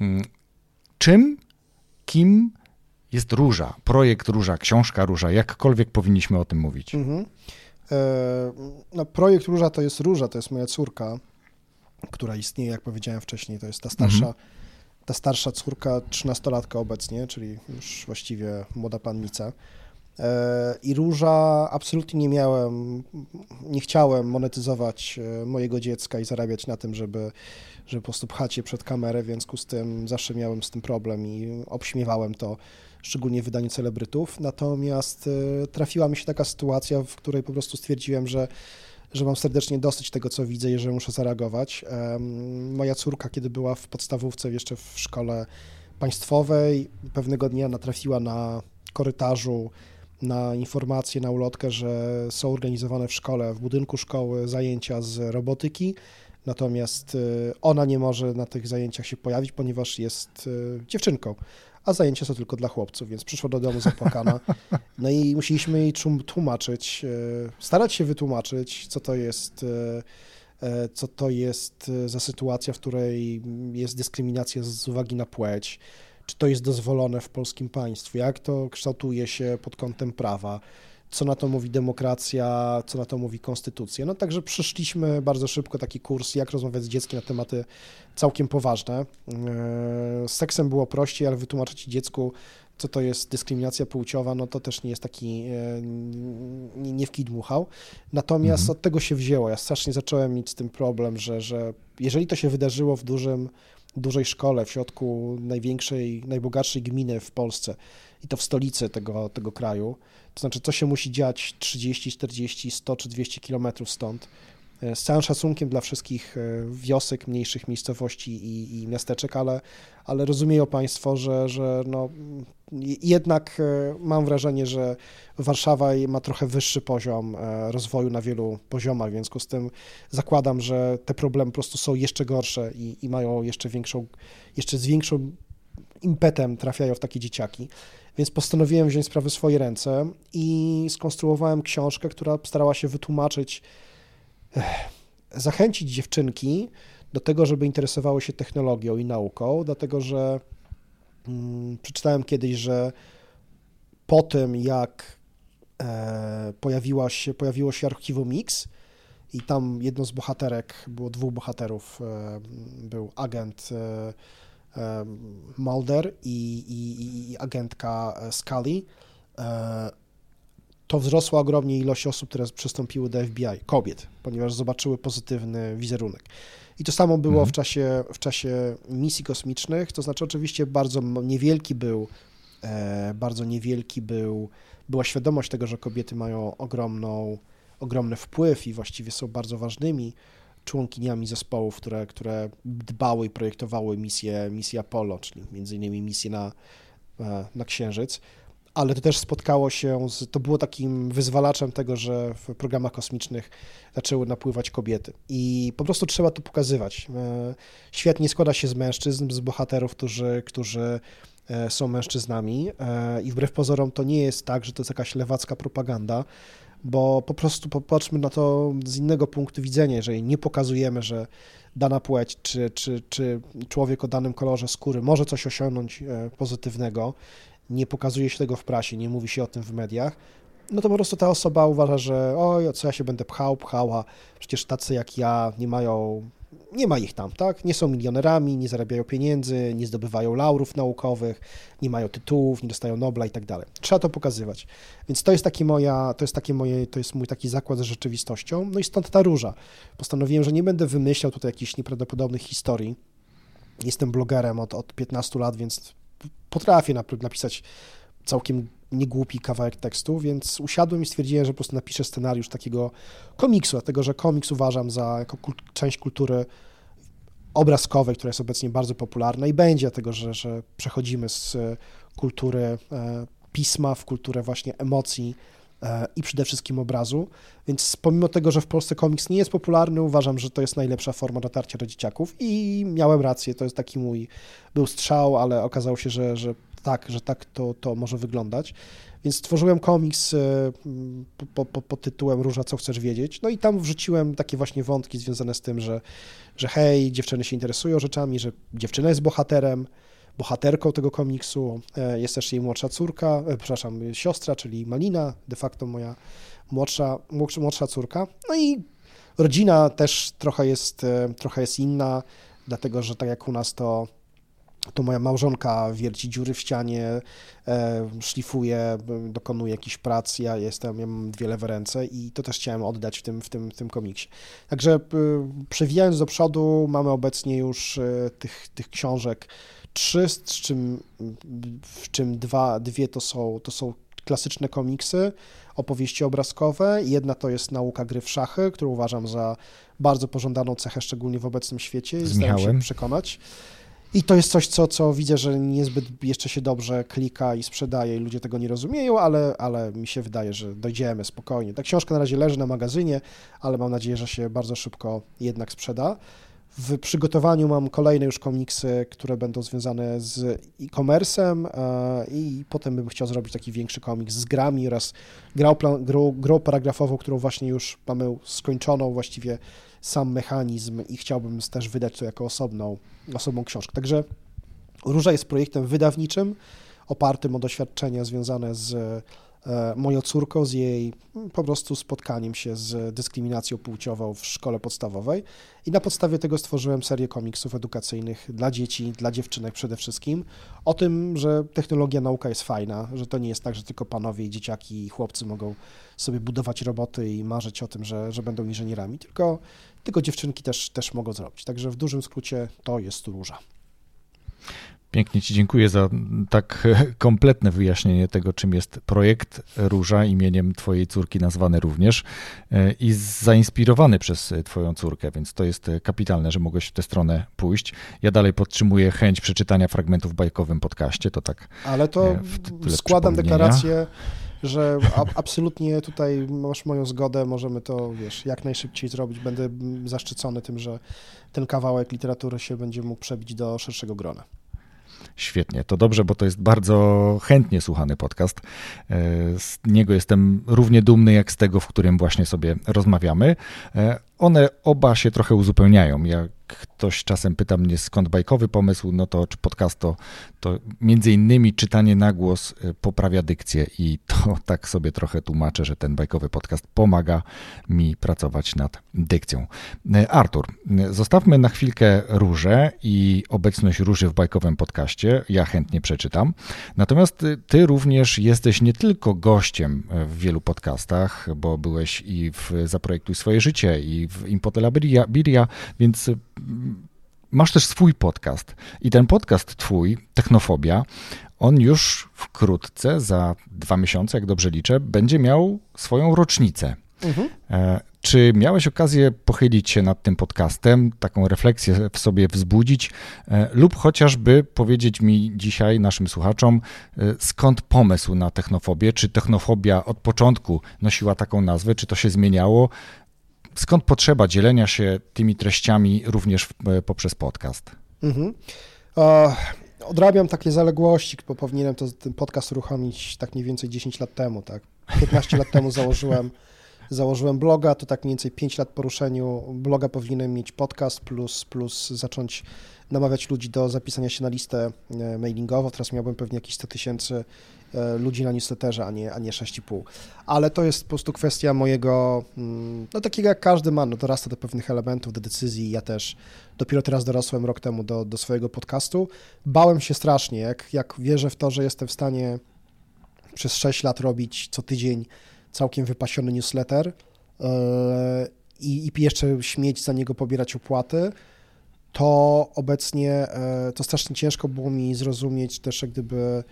mm, czym, kim jest Róża, projekt Róża, książka Róża, jakkolwiek powinniśmy o tym mówić. Mhm. E, no, projekt Róża to jest Róża, to jest moja córka, która istnieje, jak powiedziałem wcześniej, to jest ta starsza, mhm. ta starsza córka, trzynastolatka obecnie, czyli już właściwie młoda pannica. E, I Róża absolutnie nie miałem, nie chciałem monetyzować e, mojego dziecka i zarabiać na tym, żeby żeby po prostu pchać je przed kamerę, w związku z tym zawsze miałem z tym problem i obśmiewałem to, szczególnie w wydaniu celebrytów. Natomiast e, trafiła mi się taka sytuacja, w której po prostu stwierdziłem, że że mam serdecznie dosyć tego, co widzę i że muszę zareagować. Moja córka, kiedy była w podstawówce, jeszcze w szkole państwowej, pewnego dnia natrafiła na korytarzu na informację, na ulotkę, że są organizowane w szkole, w budynku szkoły zajęcia z robotyki Natomiast y, ona nie może na tych zajęciach się pojawić, ponieważ jest y, dziewczynką, a zajęcia są tylko dla chłopców, więc przyszła do domu zapłakana. No i musieliśmy jej tłumaczyć, y, starać się wytłumaczyć, co to jest co to jest za sytuacja, w której jest dyskryminacja z uwagi na płeć, czy to jest dozwolone w polskim państwie, jak to kształtuje się pod kątem prawa, co na to mówi demokracja, co na to mówi konstytucja. No także przeszliśmy bardzo szybko taki kurs, jak rozmawiać z dzieckiem na tematy całkiem poważne. Z seksem było prościej, ale wytłumaczyć dziecku co to jest dyskryminacja płciowa, no to też nie jest taki, nie, nie w kij dmuchał. Natomiast mhm. od tego się wzięło. Ja strasznie zacząłem mieć z tym problem, że, że jeżeli to się wydarzyło w dużym, dużej szkole, w środku największej, najbogatszej gminy w Polsce i to w stolicy tego, tego kraju, to znaczy co się musi dziać 30, 40, 100 czy 200 kilometrów stąd, z całym szacunkiem dla wszystkich e, wiosek, mniejszych miejscowości i, i miasteczek, ale, ale rozumieją Państwo, że, że no, jednak e, mam wrażenie, że Warszawa ma trochę wyższy poziom rozwoju na wielu poziomach, w związku z tym zakładam, że te problemy po prostu są jeszcze gorsze i, i mają jeszcze większą, jeszcze z większą impetem trafiają w takie dzieciaki. Więc postanowiłem wziąć sprawę w swoje ręce i skonstruowałem książkę, która starała się wytłumaczyć zachęcić dziewczynki do tego, żeby interesowały się technologią i nauką, dlatego że hmm, przeczytałem kiedyś, że po tym, jak e, pojawiła się, pojawiło się archiwum Mix i tam jedną z bohaterek, było dwóch bohaterów, e, był agent e, Mulder i, i, i agentka Scully, to wzrosła ogromnie ilość osób, które przystąpiły do FBI, kobiet, ponieważ zobaczyły pozytywny wizerunek. I to samo było mhm. w, czasie, w czasie misji kosmicznych, to znaczy oczywiście bardzo niewielki był, e, bardzo niewielki był, była świadomość tego, że kobiety mają ogromną, ogromny wpływ i właściwie są bardzo ważnymi członkiniami zespołów, które, które dbały i projektowały misję, misję Apollo, czyli między innymi misję na, e, na Księżyc ale to też spotkało się z, to było takim wyzwalaczem tego, że w programach kosmicznych zaczęły napływać kobiety. I po prostu trzeba to pokazywać. E, świat nie składa się z mężczyzn, z bohaterów, którzy, którzy e, są mężczyznami. E, i wbrew pozorom to nie jest tak, że to jest jakaś lewacka propaganda, bo po prostu popatrzmy na to z innego punktu widzenia, jeżeli nie pokazujemy, że dana płeć czy, czy, czy człowiek o danym kolorze skóry może coś osiągnąć pozytywnego nie pokazuje się tego w prasie, nie mówi się o tym w mediach, no to po prostu ta osoba uważa, że oj, co ja się będę pchał, pchała, przecież tacy jak ja nie mają, nie ma ich tam, tak? Nie są milionerami, nie zarabiają pieniędzy, nie zdobywają laurów naukowych, nie mają tytułów, nie dostają Nobla i tak dalej. Trzeba to pokazywać. Więc to jest taki moja, to jest takie moje, to jest mój taki zakład z rzeczywistością. No i stąd ta róża. Postanowiłem, że nie będę wymyślał tutaj jakichś nieprawdopodobnych historii. Jestem blogerem od, od 15 lat, więc potrafię napisać całkiem niegłupi kawałek tekstu, więc usiadłem i stwierdziłem, że po prostu napiszę scenariusz takiego komiksu, dlatego że komiks uważam za jako część kultury obrazkowej, która jest obecnie bardzo popularna i będzie, dlatego że, że przechodzimy z kultury e, pisma w kulturę właśnie emocji, i przede wszystkim obrazu. Więc pomimo tego, że w Polsce komiks nie jest popularny, uważam, że to jest najlepsza forma dotarcia do dzieciaków i miałem rację, to jest taki mój, był strzał, ale okazało się, że, że tak, że tak to, to może wyglądać. Więc stworzyłem komiks e, pod po, po tytułem Róża, co chcesz wiedzieć. No i tam wrzuciłem takie właśnie wątki związane z tym, że, że hej, dziewczyny się interesują rzeczami, że dziewczyna jest bohaterem, bohaterką tego komiksu. E, jest też jej młodsza córka, e, przepraszam, siostra, czyli Malina, de facto moja młodsza, młodsza córka. No i rodzina też trochę jest, e, trochę jest inna, dlatego że tak jak u nas to to moja małżonka wierci dziury w ścianie, szlifuje, dokonuje jakichś prac, ja jestem, ja mam dwie lewe ręce i to też chciałem oddać w tym, w tym, w tym komiksie. Także przewijając do przodu, mamy obecnie już tych, tych książek trzy, z czym, w czym dwa, dwie to są, to są klasyczne komiksy, opowieści obrazkowe. Jedna to jest nauka gry w szachy, którą uważam za bardzo pożądaną cechę, szczególnie w obecnym świecie. Z się przekonać. I to jest coś, co, co widzę, że niezbyt jeszcze się dobrze klika i sprzedaje i ludzie tego nie rozumieją, ale, ale mi się wydaje, że dojdziemy spokojnie. Ta książka na razie leży na magazynie, ale mam nadzieję, że się bardzo szybko jednak sprzeda. W przygotowaniu mam kolejne już komiksy, które będą związane z e-commerce'em e, i potem bym chciał zrobić taki większy komiks z grami oraz grą, grą, grą paragrafową, którą właśnie już mamy skończoną właściwie sam mechanizm i chciałbym też wydać to jako osobną, osobną książkę. Także Róża jest projektem wydawniczym, opartym o doświadczenia związane z moją córką, z jej mm, po prostu spotkaniem się z dyskryminacją płciową w szkole podstawowej i na podstawie tego stworzyłem serię komiksów edukacyjnych dla dzieci, dla dziewczynek przede wszystkim, o tym, że technologia, nauka jest fajna, że to nie jest tak, że tylko panowie i dzieciaki i chłopcy mogą sobie budować roboty i marzyć o tym, że, że będą inżynierami, tylko, tylko dziewczynki też, też mogą zrobić. Także w dużym skrócie to jest róża. Pięknie Ci dziękuję za tak *laughs* kompletne wyjaśnienie tego, czym jest projekt Róża, imieniem Twojej córki nazwany również e, i zainspirowany przez Twoją córkę, więc to jest kapitalne, że mogłeś w tę stronę pójść. Ja dalej podtrzymuję chęć przeczytania fragmentów w bajkowym podcaście, to tak. Ale to e, składam deklarację że absolutnie tutaj masz moją zgodę, możemy to, wiesz, jak najszybciej zrobić. Będę zaszczycony tym, że ten kawałek literatury się będzie mógł przebić do szerszego grona. Świetnie, to dobrze, bo to jest bardzo chętnie słuchany podcast. E, z niego jestem równie dumny jak z tego, w którym właśnie sobie rozmawiamy. E, one oba się trochę uzupełniają. Ktoś czasem pyta mnie, skąd bajkowy pomysł, no to czy podcast to, to między innymi czytanie na głos y, poprawia dykcję i to *laughs* tak sobie trochę tłumaczę, że ten bajkowy podcast pomaga mi pracować nad dykcją. Y, Artur, y, zostawmy na chwilkę róże i obecność róży w bajkowym podcaście. Ja chętnie przeczytam. Natomiast ty również jesteś nie tylko gościem w wielu podcastach, bo byłeś i w Zaprojektuj swoje życie i w Impotela Biria, więc masz też swój podcast. I ten podcast twój, Technofobia, on już wkrótce, za dwa miesiące, jak dobrze liczę, będzie miał swoją rocznicę. Mhm. E, czy miałeś okazję pochylić się nad tym podcastem, taką refleksję w sobie wzbudzić, e, lub chociażby powiedzieć mi dzisiaj, naszym słuchaczom, e, skąd pomysł na technofobię? Czy technofobia od początku nosiła taką nazwę, czy to się zmieniało? Skąd potrzeba dzielenia się tymi treściami również e, poprzez podcast? Mhm. odrabiam takie zaległości, bo powinienem to, ten podcast uruchomić tak mniej więcej 10 lat temu, tak? 15 lat temu założyłem, *laughs* założyłem bloga, to tak mniej więcej 5 lat po ruszeniu bloga powinienem mieć podcast plus, plus zacząć namawiać ludzi do zapisania się na listę e, mailingową. Teraz miałbym pewnie jakieś 100 tysięcy ludzi na newsletterze, a nie, a nie 6,5. Ale to jest po prostu kwestia mojego, mm, no takiego jak każdy ma, no dorasta do pewnych elementów, do decyzji. Ja też dopiero teraz dorosłem rok temu do, do swojego podcastu. Bałem się strasznie, jak, jak wierzę w to, że jestem w stanie przez 6 lat robić co tydzień całkiem wypasiony newsletter yy, i, i jeszcze śmieć za niego pobierać opłaty, to obecnie yy, to strasznie ciężko było mi zrozumieć też jak gdyby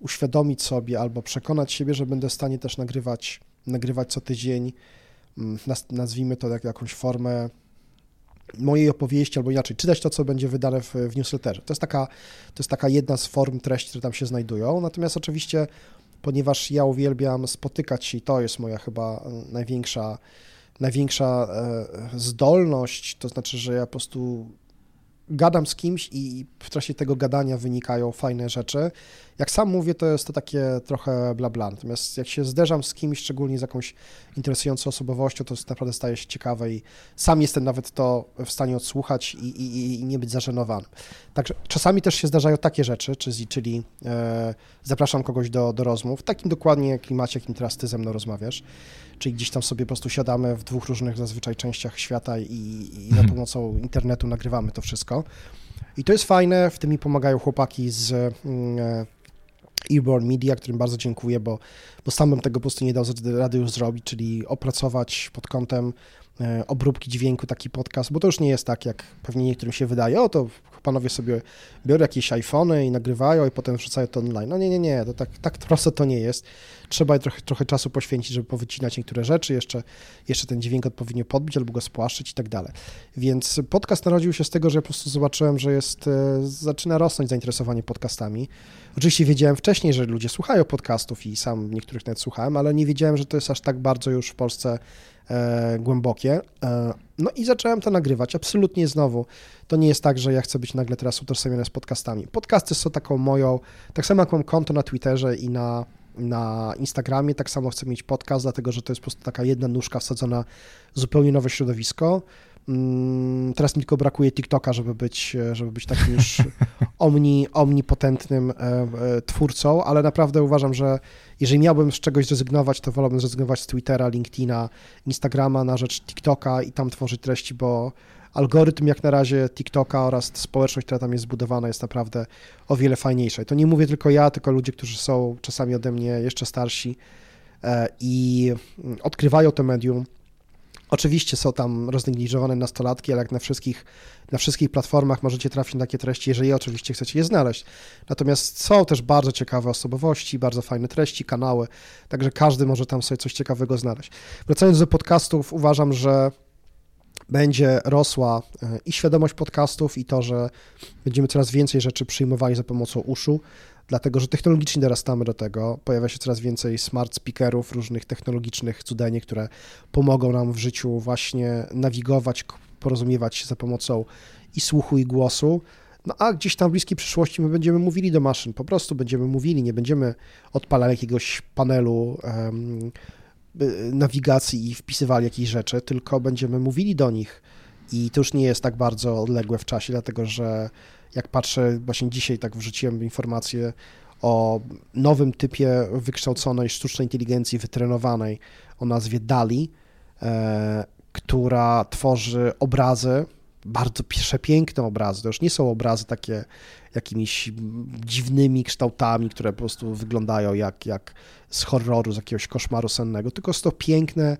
uświadomić sobie albo przekonać siebie, że będę w stanie też nagrywać, nagrywać co tydzień, mm, nazwijmy to jak jakąś formę mojej opowieści, albo inaczej, czytać to, co będzie wydane w, w newsletterze. To jest, taka, to jest taka jedna z form treści, które tam się znajdują. Natomiast oczywiście, ponieważ ja uwielbiam spotykać się i to jest moja chyba największa, największa e, zdolność, to znaczy, że ja po prostu gadam z kimś i w trakcie tego gadania wynikają fajne rzeczy. Jak sam mówię, to jest to takie trochę bla bla. Natomiast jak się zderzam z kimś, szczególnie z jakąś interesującą osobowością, to naprawdę staje się ciekawe i sam jestem nawet to w stanie odsłuchać i, i, i nie być zażenowany. Także czasami też się zdarzają takie rzeczy, czyli, czyli e, zapraszam kogoś do, do rozmów, w takim dokładnie klimacie, jakim teraz ty ze mną rozmawiasz, czyli gdzieś tam sobie po prostu siadamy w dwóch różnych zazwyczaj częściach świata i, i za mhm. pomocą internetu nagrywamy to wszystko. I to jest fajne, w tym mi pomagają chłopaki z mm, e, Earborn Media, którym bardzo dziękuję, bo, bo sam bym tego po prostu nie dał rady już zrobić, czyli opracować pod kątem e, obróbki dźwięku taki podcast, bo to już nie jest tak, jak pewnie niektórym się wydaje, o to panowie sobie biorą jakieś iPhony i nagrywają i potem wrzucają to online. No nie, nie, nie, to tak, tak prosto to nie jest. Trzeba trochę, trochę czasu poświęcić, żeby powycinać niektóre rzeczy, jeszcze, jeszcze ten dźwięk odpowiednio podbić albo go spłaszczyć i tak dalej. Więc podcast narodził się z tego, że po prostu zobaczyłem, że jest, e, zaczyna rosnąć zainteresowanie podcastami. Oczywiście wiedziałem wcześniej, że ludzie słuchają podcastów i sam niektórych nawet słuchałem, ale nie wiedziałem, że to jest aż tak bardzo już w Polsce e, głębokie. E, no i zacząłem to nagrywać. Absolutnie znowu. To nie jest tak, że ja chcę być nagle teraz utożsamiony z podcastami. Podcasty są taką moją, tak samo jak mam konto na Twitterze i na, na Instagramie, tak samo chcę mieć podcast, dlatego że to jest po prostu taka jedna nóżka wsadzona w zupełnie nowe środowisko. Mm, teraz mi tylko brakuje TikToka, żeby być, żeby być takim już *laughs* omni, omnipotentnym e, e, twórcą, ale naprawdę uważam, że jeżeli miałbym z czegoś zrezygnować, to wolałbym zrezygnować z Twittera, LinkedIna, Instagrama na rzecz TikToka i tam tworzyć treści, bo algorytm jak na razie TikToka oraz społeczność, która tam jest zbudowana, jest naprawdę o wiele fajniejsza. I to nie mówię tylko ja, tylko ludzie, którzy są czasami ode mnie jeszcze starsi e, i odkrywają to medium. Oczywiście są tam roznegliżowane nastolatki, ale jak na wszystkich, na wszystkich platformach możecie trafić na takie treści, jeżeli oczywiście chcecie je znaleźć. Natomiast są też bardzo ciekawe osobowości, bardzo fajne treści, kanały, także każdy może tam sobie coś ciekawego znaleźć. Wracając do podcastów, uważam, że będzie rosła e, i świadomość podcastów, i to, że będziemy coraz więcej rzeczy przyjmowali za pomocą uszu, dlatego że technologicznie dorastamy do tego. Pojawia się coraz więcej smart speakerów, różnych technologicznych cudenie, które pomogą nam w życiu właśnie nawigować, porozumiewać się za pomocą i słuchu, i głosu. No a gdzieś tam w bliskiej przyszłości my będziemy mówili do maszyn, po prostu będziemy mówili, nie będziemy odpalali jakiegoś panelu um, nawigacji i wpisywali jakieś rzeczy, tylko będziemy mówili do nich i to już nie jest tak bardzo odległe w czasie, dlatego że jak patrzę, właśnie dzisiaj tak wrzuciłem informację o nowym typie wykształconej sztucznej inteligencji wytrenowanej o nazwie DALI, e, która tworzy obrazy, bardzo przepiękne obrazy. To już nie są obrazy takie jakimiś dziwnymi kształtami, które po prostu wyglądają jak, jak z horroru, z jakiegoś koszmaru sennego, tylko są to piękne,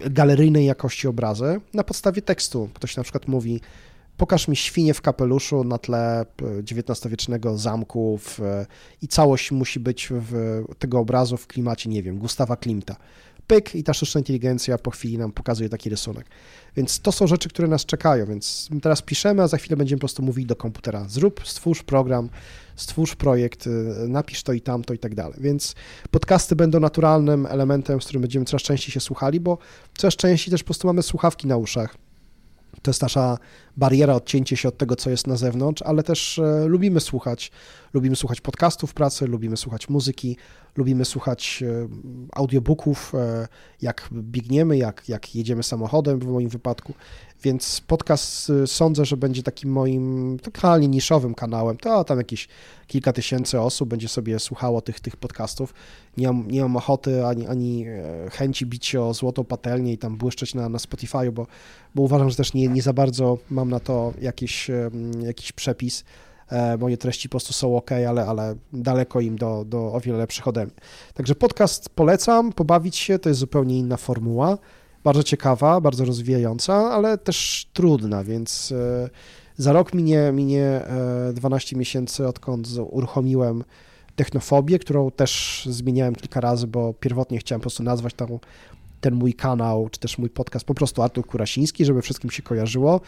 galeryjnej jakości obrazy na podstawie tekstu. Ktoś na przykład mówi, pokaż mi świnię w kapeluszu na tle XIX-wiecznego zamku w, i całość musi być w tego obrazu w klimacie, nie wiem, Gustawa Klimta pyk i ta sztuczna inteligencja po chwili nam pokazuje taki rysunek. Więc to są rzeczy, które nas czekają, więc teraz piszemy, a za chwilę będziemy po prostu mówić do komputera, zrób, stwórz program, stwórz projekt, y, napisz to i tamto i tak dalej. Więc podcasty będą naturalnym elementem, z którym będziemy coraz częściej się słuchali, bo coraz częściej też po prostu mamy słuchawki na uszach. To jest nasza bariera, odcięcie się od tego, co jest na zewnątrz, ale też e, lubimy słuchać. Lubimy słuchać podcastów pracy, lubimy słuchać muzyki, lubimy słuchać e, audiobooków, e, jak biegniemy, jak, jak jedziemy samochodem w moim wypadku. Więc podcast y, sądzę, że będzie takim moim totalnie niszowym kanałem. To tam jakieś kilka tysięcy osób będzie sobie słuchało tych, tych podcastów. Nie mam, nie mam ochoty ani, ani e, chęci bić się o złotą patelnię i tam błyszczeć na, na Spotify, bo, bo uważam, że też nie, nie za bardzo mam na to jakiś, jakiś przepis. E, moje treści po prostu są ok, ale, ale daleko im do, do o wiele lepszych ode mnie. Także podcast polecam, pobawić się, to jest zupełnie inna formuła bardzo ciekawa, bardzo rozwijająca, ale też trudna, więc e, za rok minie, minie 12 miesięcy, odkąd uruchomiłem technofobię, którą też zmieniałem kilka razy, bo pierwotnie chciałem po prostu nazwać tą, ten mój kanał, czy też mój podcast po prostu Artur Kurasiński, żeby wszystkim się kojarzyło,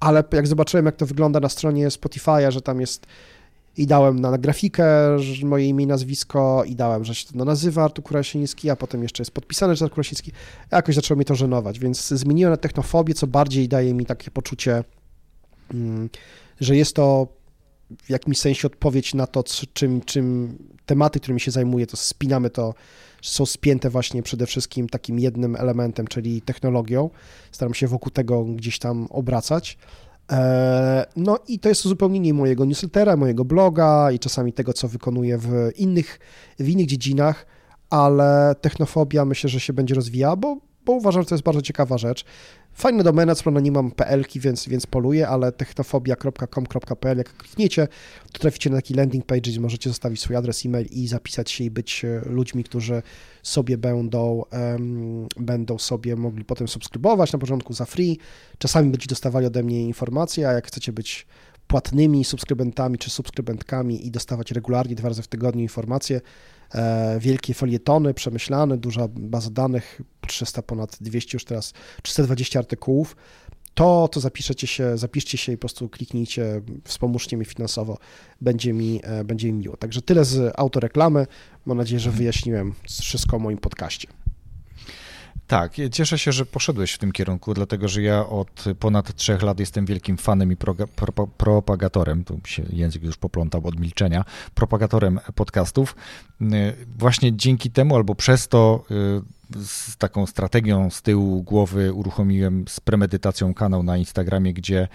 ale jak zobaczyłem, jak to wygląda na stronie Spotify'a, że tam jest i dałem na grafikę moje imię i nazwisko i dałem, że się to nazywa Artur Kurasiński, a potem jeszcze jest podpisane, że Artur Kurasiński. Jakoś zaczęło mnie to żenować, więc zmieniłem na technofobię, co bardziej daje mi takie poczucie, mm, że jest to w jakimś sensie odpowiedź na to, czym, czym tematy, którymi się zajmuję, to spinamy to, są spięte właśnie przede wszystkim takim jednym elementem, czyli technologią. Staram się wokół tego gdzieś tam obracać. E, no i to jest uzupełnienie mojego newslettera, mojego bloga i czasami tego, co wykonuję w innych, w innych dziedzinach, ale technofobia myślę, że się będzie rozwijała, bo, bo uważam, że to jest bardzo ciekawa rzecz. Fajna domena, co prawda nie mam PL-ki, więc, więc poluję, ale technofobia.com.pl, jak klikniecie, to traficie na taki landing page, gdzie możecie zostawić swój adres e-mail i zapisać się i być e, ludźmi, którzy sobie będą, um, będą sobie mogli potem subskrybować na początku za free. Czasami będziecie dostawali ode mnie informacje, a jak chcecie być płatnymi subskrybentami czy subskrybentkami i dostawać regularnie dwa razy w tygodniu informacje, wielkie folietony przemyślane, duża baza danych, 300 ponad 200 już teraz, 320 artykułów, to, to zapiszecie się, zapiszcie się i po prostu kliknijcie, wspomóżcie mi finansowo, będzie mi, e, będzie mi miło. Także tyle z autoreklamy. Mam nadzieję, że wyjaśniłem wszystko o moim podcaście. Tak, cieszę się, że poszedłeś w tym kierunku, dlatego że ja od ponad trzech lat jestem wielkim fanem i pro, pro, propagatorem, tu się język już poplątał od milczenia, propagatorem podcastów. Y, właśnie dzięki temu albo przez to y, z taką strategią z tyłu głowy uruchomiłem z premedytacją kanał na Instagramie, gdzie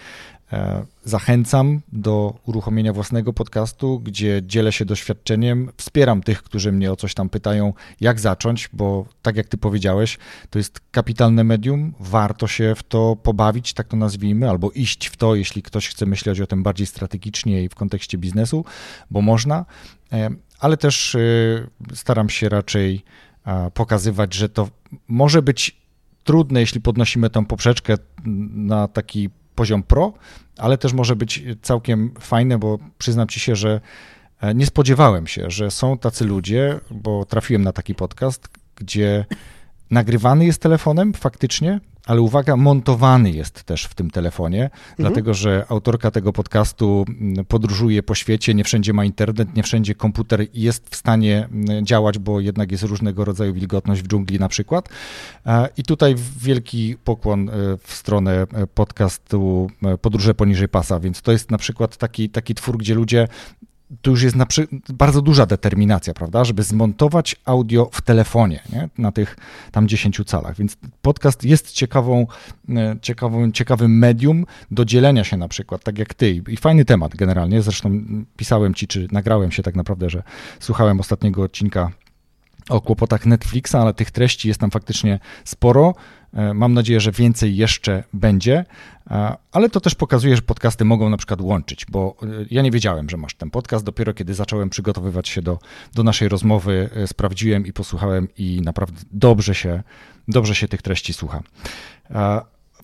E, zachęcam do uruchomienia własnego podcastu, gdzie dzielę się doświadczeniem, wspieram tych, którzy mnie o coś tam pytają, jak zacząć, bo tak jak ty powiedziałeś, to jest kapitalne medium, warto się w to pobawić, tak to nazwijmy, albo iść w to, jeśli ktoś chce myśleć o tym bardziej strategicznie i w kontekście biznesu, bo można, e, ale też e, staram się raczej pokazywać, że to może być trudne, jeśli podnosimy tą poprzeczkę na taki poziom pro, ale też może być całkiem fajne, bo przyznam ci się, że e, nie spodziewałem się, że są tacy ludzie, bo trafiłem na taki podcast, gdzie nagrywany jest telefonem faktycznie, ale uwaga, montowany jest też w tym telefonie, mhm. dlatego że autorka tego podcastu mm, podróżuje po świecie, nie wszędzie ma internet, nie wszędzie komputer jest w stanie mm, działać, bo jednak jest różnego rodzaju wilgotność w dżungli na przykład. E, I tutaj wielki pokłon e, w stronę e, podcastu Podróże poniżej pasa, więc to jest na przykład taki, taki twór, gdzie ludzie tu już jest bardzo duża determinacja, prawda, żeby zmontować audio w telefonie, nie? na tych tam 10 calach. Więc podcast jest ciekawą, e, ciekawą, ciekawym medium do dzielenia się na przykład, tak jak ty. I fajny temat generalnie. Zresztą pisałem ci, czy nagrałem się tak naprawdę, że słuchałem ostatniego odcinka o kłopotach Netflixa, ale tych treści jest tam faktycznie sporo. E, mam nadzieję, że więcej jeszcze będzie, e, ale to też pokazuje, że podcasty mogą na przykład łączyć, bo e, ja nie wiedziałem, że masz ten podcast. Dopiero kiedy zacząłem przygotowywać się do, do naszej rozmowy, sprawdziłem i posłuchałem i naprawdę dobrze się, dobrze się tych treści słucha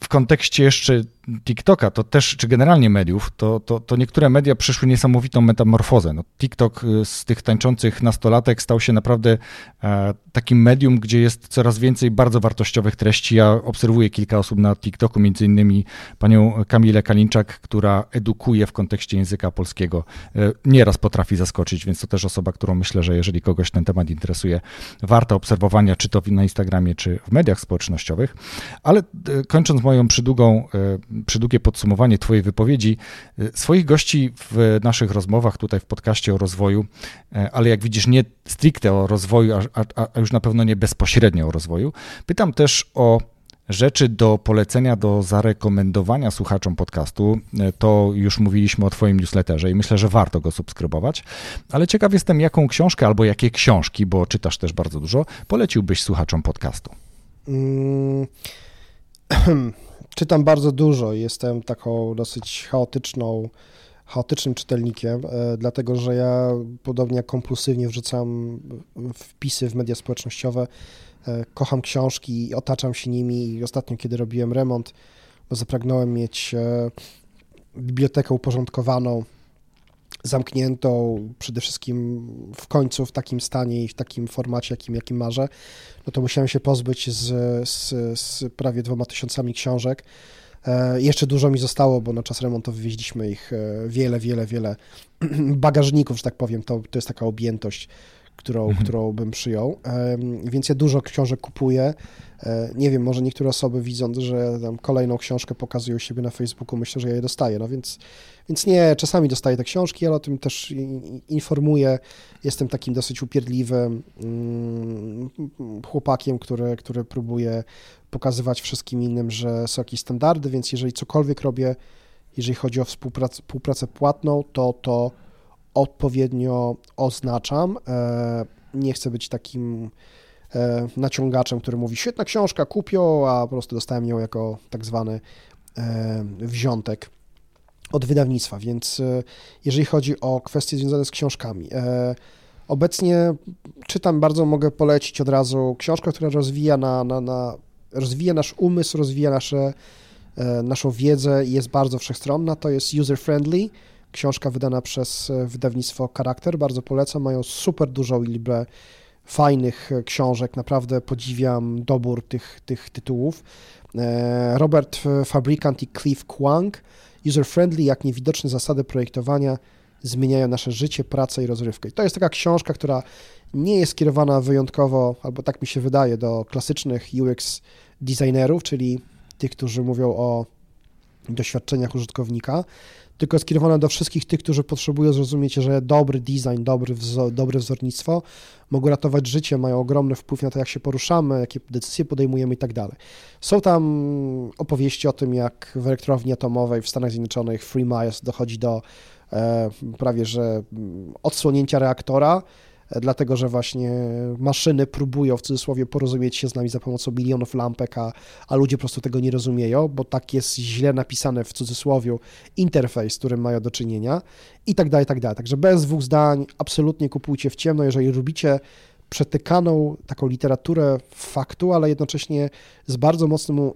w kontekście jeszcze TikToka, to też, czy generalnie mediów, to, to, to niektóre media przeszły niesamowitą metamorfozę. No, TikTok y, z tych tańczących nastolatek stał się naprawdę e, takim medium, gdzie jest coraz więcej bardzo wartościowych treści. Ja obserwuję kilka osób na TikToku, między innymi panią Kamilę Kalinczak, która edukuje w kontekście języka polskiego. E, nieraz potrafi zaskoczyć, więc to też osoba, którą myślę, że jeżeli kogoś ten temat interesuje, warta obserwowania, czy to na Instagramie, czy w mediach społecznościowych. Ale e, kończąc moją przydługą, przydługie podsumowanie Twojej wypowiedzi. E, swoich gości w naszych rozmowach tutaj w podcaście o rozwoju, e, ale jak widzisz, nie stricte o rozwoju, a, a, a już na pewno nie bezpośrednio o rozwoju. Pytam też o rzeczy do polecenia, do zarekomendowania słuchaczom podcastu. To już mówiliśmy o Twoim newsletterze i myślę, że warto go subskrybować. Ale ciekaw jestem, jaką książkę albo jakie książki, bo czytasz też bardzo dużo, poleciłbyś słuchaczom podcastu. *clears throat* *clears throat* Czytam bardzo dużo, jestem taką dosyć chaotyczną, chaotycznym czytelnikiem, e, dlatego że ja podobnie jak kompulsywnie wrzucam wpisy w media społecznościowe, e, kocham książki, otaczam się nimi. I ostatnio, kiedy robiłem remont, zapragnąłem mieć e, bibliotekę uporządkowaną, zamkniętą, przede wszystkim w końcu w takim stanie i w takim formacie, jakim, jakim marzę, no to musiałem się pozbyć z, z, z prawie dwoma tysiącami książek. E, jeszcze dużo mi zostało, bo na czas remontu wywieźliśmy ich e, wiele, wiele, wiele *clears throat* bagażników, że tak powiem. To, to jest taka objętość którą, mhm. którą bym przyjął. Więc ja dużo książek kupuję. E, nie wiem, może niektóre osoby widząc, że tam kolejną książkę pokazują siebie na Facebooku, myślę, że ja je dostaję. No więc, więc nie, czasami dostaję te książki, ale o tym też informuję. Jestem takim dosyć upierdliwym mm, chłopakiem, który, który próbuje pokazywać wszystkim innym, że są jakieś standardy, więc jeżeli cokolwiek robię, jeżeli chodzi o współpracę, współpracę płatną, to to odpowiednio oznaczam. E, nie chcę być takim e, naciągaczem, który mówi świetna książka, kupią, a po prostu dostałem ją jako tak zwany e, wziątek od wydawnictwa, więc jeżeli chodzi o kwestie związane z książkami, obecnie czytam, bardzo mogę polecić od razu książkę, która rozwija, na, na, na rozwija nasz umysł, rozwija nasze, naszą wiedzę i jest bardzo wszechstronna, to jest user-friendly, Książka wydana przez e, wydawnictwo Charakter, bardzo polecam, mają super dużą liczbę fajnych e, książek, naprawdę podziwiam dobór tych, tych tytułów. E, Robert Fabrikant i Cliff Kwang, user-friendly, jak niewidoczne zasady projektowania zmieniają nasze życie, pracę i rozrywkę. I to jest taka książka, która nie jest skierowana wyjątkowo, albo tak mi się wydaje, do klasycznych UX designerów, czyli tych, którzy mówią o doświadczeniach użytkownika, tylko skierowana do wszystkich tych, którzy potrzebują zrozumieć, że dobry design, dobry dobre wzornictwo mogą ratować życie, mają ogromny wpływ na to, jak się poruszamy, jakie decyzje podejmujemy i tak. Są tam opowieści o tym, jak w elektrowni atomowej w Stanach Zjednoczonych Free Miles dochodzi do e, prawie że odsłonięcia reaktora, dlatego że właśnie maszyny próbują w cudzysłowie porozumieć się z nami za pomocą milionów lampek, a, a ludzie po prostu tego nie rozumieją, bo tak jest źle napisane w cudzysłowie interfejs, z którym mają do czynienia i tak dalej, i tak dalej. Także bez dwóch zdań absolutnie kupujcie w ciemno, jeżeli lubicie przetykaną taką literaturę faktu, ale jednocześnie z bardzo mocnym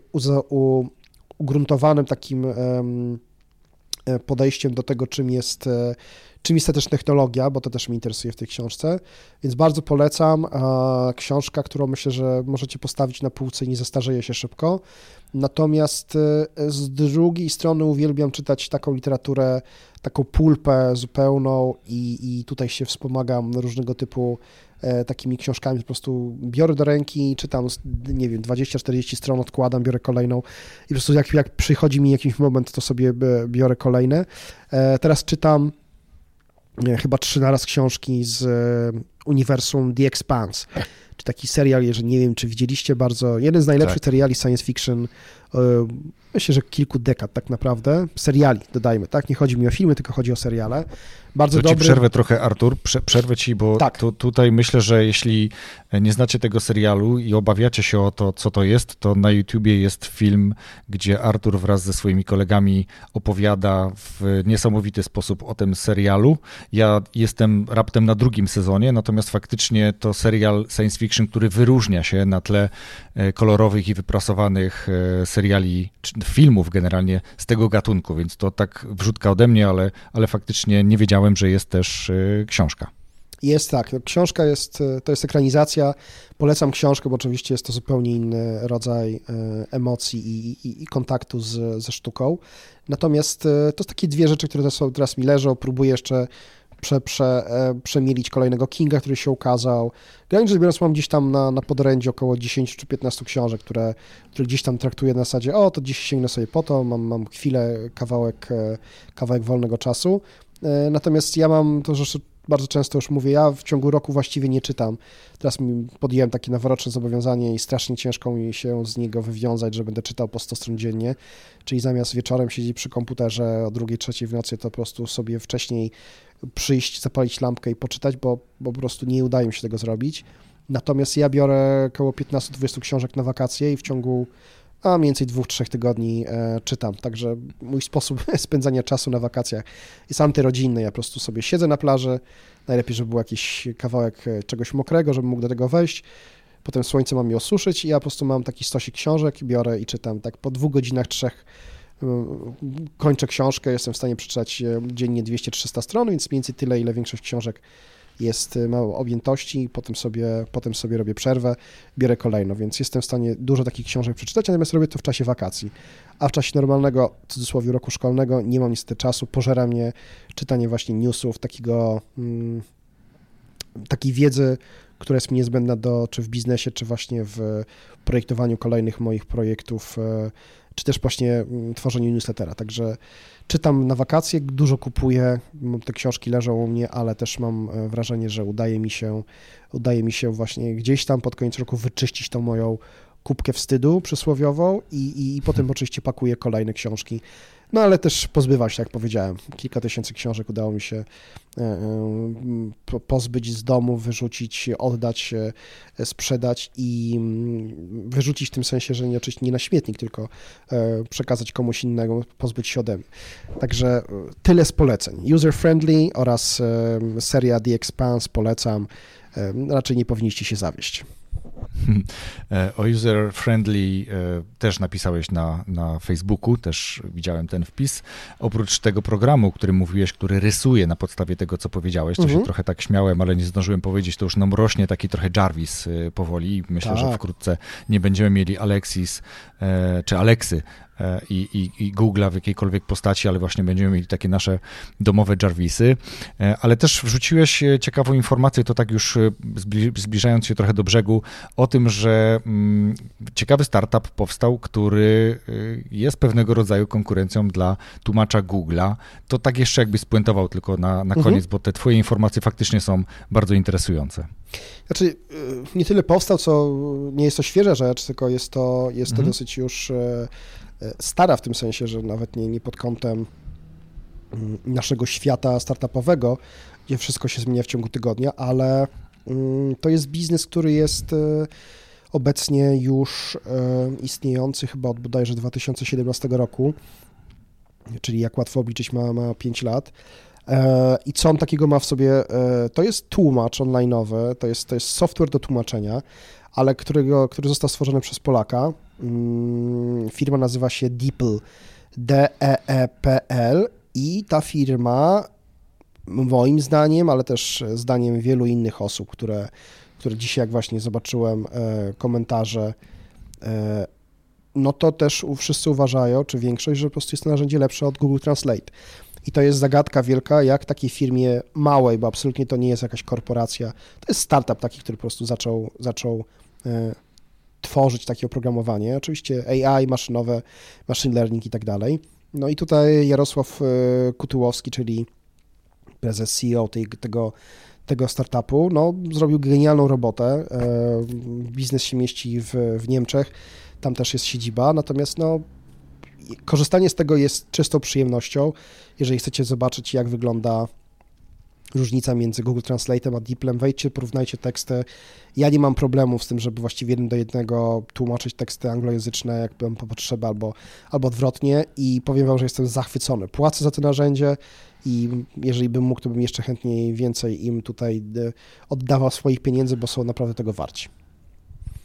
ugruntowanym takim um, podejściem do tego, czym jest czym jest też technologia, bo to też mnie interesuje w tej książce, więc bardzo polecam. Książka, którą myślę, że możecie postawić na półce i nie zestarzeje się szybko. Natomiast e, z drugiej strony uwielbiam czytać taką literaturę, taką pulpę zupełną i, i tutaj się wspomagam różnego typu e, takimi książkami, po prostu biorę do ręki, czytam, nie wiem, 20-40 stron, odkładam, biorę kolejną i po prostu jak, jak przychodzi mi jakiś moment, to sobie e, biorę kolejne. Teraz czytam chyba trzy naraz książki z e, uniwersum The Expanse, czy taki serial, jeżeli nie wiem, czy widzieliście, bardzo, jeden z najlepszych tak. seriali science fiction, e, myślę, że kilku dekad tak naprawdę, seriali dodajmy, tak, nie chodzi mi o filmy, tylko chodzi o seriale, bardzo to dobry. Ci przerwę trochę, Artur, Prze przerwę ci, bo tak. tu, tutaj myślę, że jeśli nie znacie tego serialu i obawiacie się o to, co to jest, to na YouTubie jest film, gdzie Artur wraz ze swoimi kolegami opowiada w niesamowity sposób o tym serialu. Ja jestem raptem na drugim sezonie, natomiast faktycznie to serial science fiction, który wyróżnia się na tle e, kolorowych i wyprasowanych e, seriali, czy filmów generalnie z tego gatunku, więc to tak wrzutka ode mnie, ale, ale faktycznie nie wiedziałem, że jest też y, książka. Jest tak. No, książka jest, y, to jest ekranizacja. Polecam książkę, bo oczywiście jest to zupełnie inny rodzaj y, emocji i, i, i kontaktu z, ze sztuką. Natomiast to są takie dwie rzeczy, które teraz, teraz mi leżą. Próbuję jeszcze prze, prze, e, przemielić kolejnego Kinga, który się ukazał. Generalnie rzecz biorąc, mam gdzieś tam na, na podorędziu około 10 czy 15 książek, które, które gdzieś tam traktuję na zasadzie, o, to dziś sięgnę sobie po to, mam, mam chwilę, kawałek, e, kawałek wolnego czasu. E, natomiast ja mam to, że bardzo często już mówię, ja w ciągu roku właściwie nie czytam. Teraz podjąłem takie noworoczne zobowiązanie i strasznie ciężko mi się z niego wywiązać, że będę czytał po 100 stron dziennie, czyli zamiast wieczorem siedzieć przy komputerze o drugiej, trzeciej w nocy, to po prostu sobie wcześniej przyjść, zapalić lampkę i poczytać, bo, bo po prostu nie udaje mi się tego zrobić. Natomiast ja biorę około 15-20 książek na wakacje i w ciągu a mniej więcej dwóch, trzech tygodni e, czytam. Także mój sposób *laughs* spędzania czasu na wakacjach jest antyrodzinny. Ja po prostu sobie siedzę na plaży, najlepiej, żeby był jakiś kawałek e, czegoś mokrego, żebym mógł do tego wejść. Potem słońce mam mi osuszyć i ja po prostu mam taki stosik książek, biorę i czytam. Tak po dwóch godzinach, trzech e, kończę książkę, jestem w stanie przeczytać dziennie 200-300 stron, więc mniej więcej tyle, ile większość książek jest y, mało objętości, potem sobie, potem sobie robię przerwę, biorę kolejną, więc jestem w stanie dużo takich książek przeczytać, natomiast robię to w czasie wakacji. A w czasie normalnego, w cudzysłowie, roku szkolnego nie mam niestety czasu, pożera mnie czytanie właśnie newsów, takiego, mm, takiej wiedzy, która jest mi niezbędna do, czy w biznesie, czy właśnie w projektowaniu kolejnych moich projektów, e, czy też właśnie mm, tworzeniu newslettera. Także czytam na wakacje, dużo kupuję, te książki leżą u mnie, ale też mam e, wrażenie, że udaje mi się, udaje mi się właśnie gdzieś tam pod koniec roku wyczyścić tą moją kubkę wstydu przysłowiową i, i, potem oczywiście pakuję kolejne książki no ale też pozbywać, jak powiedziałem. Kilka tysięcy książek udało mi się e, e, pozbyć z domu, wyrzucić, oddać, e, sprzedać i mm, wyrzucić w tym sensie, że nie, oczywiście nie na śmietnik, tylko przekazać komuś innemu, pozbyć się ode mnie. Także tyle z poleceń. User Friendly oraz seria The Expanse polecam. Raczej nie powinniście się zawieść. E, o user friendly e, też napisałeś na, na Facebooku, też widziałem ten wpis. Oprócz tego programu, o którym mówiłeś, który rysuje na podstawie tego, co powiedziałeś, to mhm. się trochę tak śmiałem, ale nie zdążyłem powiedzieć, to już nam rośnie taki trochę Jarvis e, powoli. Myślę, tak. że wkrótce nie będziemy mieli Alexis czy Aleksy i, i, i Google'a w jakiejkolwiek postaci, ale właśnie będziemy mieli takie nasze domowe Jarvisy. Ale też wrzuciłeś ciekawą informację, to tak już zbliżając się trochę do brzegu, o tym, że mm, ciekawy startup powstał, który jest pewnego rodzaju konkurencją dla tłumacza Google'a. To tak jeszcze jakbyś spuentował tylko na, na mhm. koniec, mhm. bo te twoje informacje faktycznie są bardzo interesujące. Znaczy, nie tyle powstał, co nie jest to świeża rzecz, tylko jest to, jest to mhm. dosyć już e, e, stara w tym sensie, że nawet nie, nie pod kątem mm, naszego świata startupowego, gdzie wszystko się zmienia w ciągu tygodnia, ale mm, to jest biznes, który jest e, obecnie już istniejący chyba od bodajże 2017 roku, czyli jak łatwo obliczyć ma, ma 5 lat. E, I co on takiego ma w sobie? E, to jest tłumacz online'owy, to jest, to jest software do tłumaczenia, ale którego, który został stworzony przez Polaka. Mm, firma nazywa się Deepl, D-E-E-P-L i ta firma moim zdaniem, ale też zdaniem wielu innych osób, które, które dzisiaj jak właśnie zobaczyłem e, komentarze, no to też wszyscy uważają, czy większość, że po prostu jest to narzędzie lepsze od Google Translate. I to jest zagadka wielka, jak takiej firmie małej, bo absolutnie to nie jest jakaś korporacja, to jest startup taki, który po prostu zaczął, zaczął e, tworzyć takie oprogramowanie. Oczywiście AI, maszynowe, machine learning i tak dalej. No i tutaj Jarosław e, Kutyłowski, czyli prezes CEO tej, tego, tego startupu, no, zrobił genialną robotę. E, biznes się mieści w, w Niemczech, tam też jest siedziba, natomiast no, korzystanie z tego jest czystą przyjemnością. Jeżeli chcecie zobaczyć, jak wygląda różnica między Google Translate'em a DeepLem, wejdźcie, porównajcie teksty. Ja nie mam problemu z tym, żeby właściwie jeden do jednego tłumaczyć teksty anglojęzyczne, jak bym po potrzebę, albo, albo odwrotnie i powiem wam, że jestem zachwycony. Płacę za to narzędzie i jeżeli bym mógł, to bym jeszcze chętniej więcej im tutaj e, oddawał swoich pieniędzy, bo są naprawdę tego warci.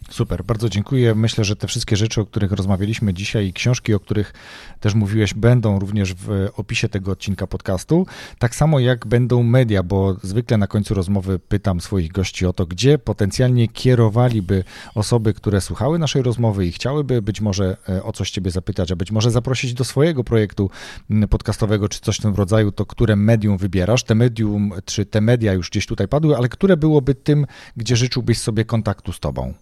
Super, bardzo dziękuję. Myślę, że te wszystkie rzeczy, o których rozmawialiśmy dzisiaj i książki, o których też mówiłeś, będą również w opisie tego odcinka podcastu. Tak samo jak będą media, bo zwykle na końcu rozmowy pytam swoich gości o to, gdzie potencjalnie kierowaliby osoby, które słuchały naszej rozmowy i chciałyby być może e, o coś Ciebie zapytać, a być może zaprosić do swojego projektu podcastowego czy coś w tym rodzaju, to które medium wybierasz? Te medium, czy te media już gdzieś tutaj padły, ale które byłoby tym, gdzie życzyłbyś sobie kontaktu z Tobą?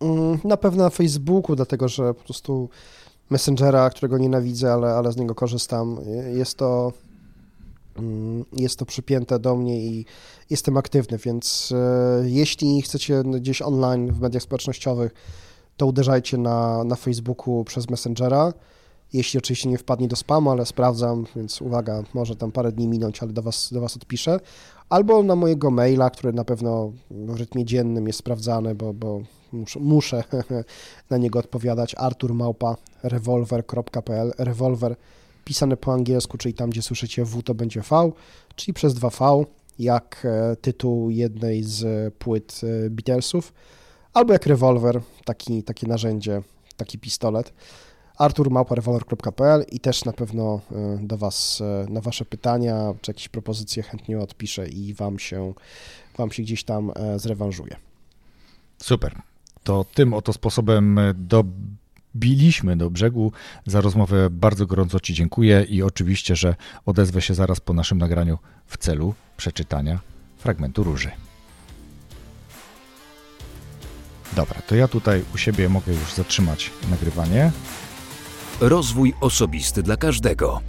Mm, na pewno na Facebooku, dlatego że po prostu Messengera, którego nienawidzę, ale, ale z niego korzystam, jest to, mm, jest to przypięte do mnie i jestem aktywny, więc e, jeśli chcecie gdzieś online w mediach społecznościowych, to uderzajcie na, na Facebooku przez Messengera. Jeśli oczywiście nie wpadnie do spamu, ale sprawdzam, więc uwaga, może tam parę dni minąć, ale do Was, do was odpiszę. Albo na mojego maila, który na pewno w rytmie dziennym jest sprawdzany, bo, bo muszę, *laughs* na niego odpowiadać. Artur Małpa revolver.pl Revolver pisane po angielsku, czyli tam, gdzie słyszycie W, to będzie V, czyli przez 2V, jak e, tytuł jednej z płyt e, Beatlesów, albo jak rewolwer, taki, takie narzędzie, taki pistolet arturmałparevolver.pl i też na pewno e, do Was, na Wasze pytania czy jakieś propozycje chętnie odpiszę i Wam się, wam się gdzieś tam zrewanżuję. Super to tym oto sposobem dobiliśmy do brzegu. Za rozmowę bardzo gorąco Ci dziękuję i oczywiście, że odezwę się zaraz po naszym nagraniu w celu przeczytania fragmentu róży. Dobra, to ja tutaj u siebie mogę już zatrzymać nagrywanie. Rozwój osobisty dla każdego.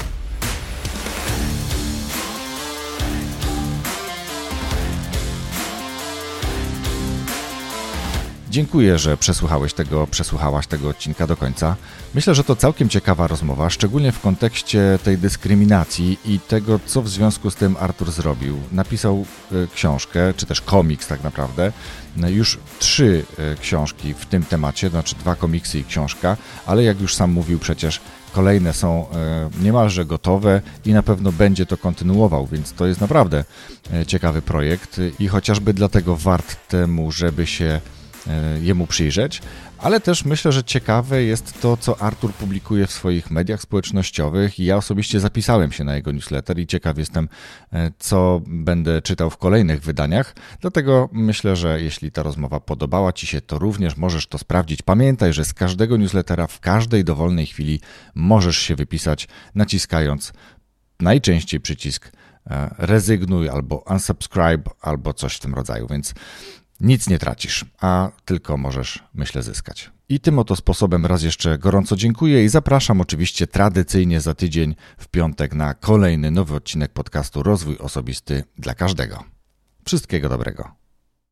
Dziękuję, że przesłuchałeś tego, przesłuchałaś tego odcinka do końca. Myślę, że to całkiem ciekawa rozmowa, szczególnie w kontekście tej dyskryminacji i tego, co w związku z tym Artur zrobił. Napisał e, książkę, czy też komiks tak naprawdę, no, już trzy e, książki w tym temacie, znaczy dwa komiksy i książka, ale jak już sam mówił przecież, kolejne są e, niemalże gotowe i na pewno będzie to kontynuował, więc to jest naprawdę ciekawy projekt i chociażby dlatego wart temu, żeby się e, jemu przyjrzeć, ale też myślę, że ciekawe jest to, co Artur publikuje w swoich mediach społecznościowych i ja osobiście zapisałem się na jego newsletter i ciekaw jestem, e, co będę czytał w kolejnych wydaniach. Dlatego myślę, że jeśli ta rozmowa podobała Ci się, to również możesz to sprawdzić. Pamiętaj, że z każdego newslettera w każdej dowolnej chwili możesz się wypisać, naciskając najczęściej przycisk e, rezygnuj albo unsubscribe albo coś w tym rodzaju, więc nic nie tracisz, a tylko możesz, myślę, zyskać. I tym oto sposobem raz jeszcze gorąco dziękuję i zapraszam oczywiście tradycyjnie za tydzień w piątek na kolejny nowy odcinek podcastu Rozwój Osobisty dla każdego. Wszystkiego dobrego.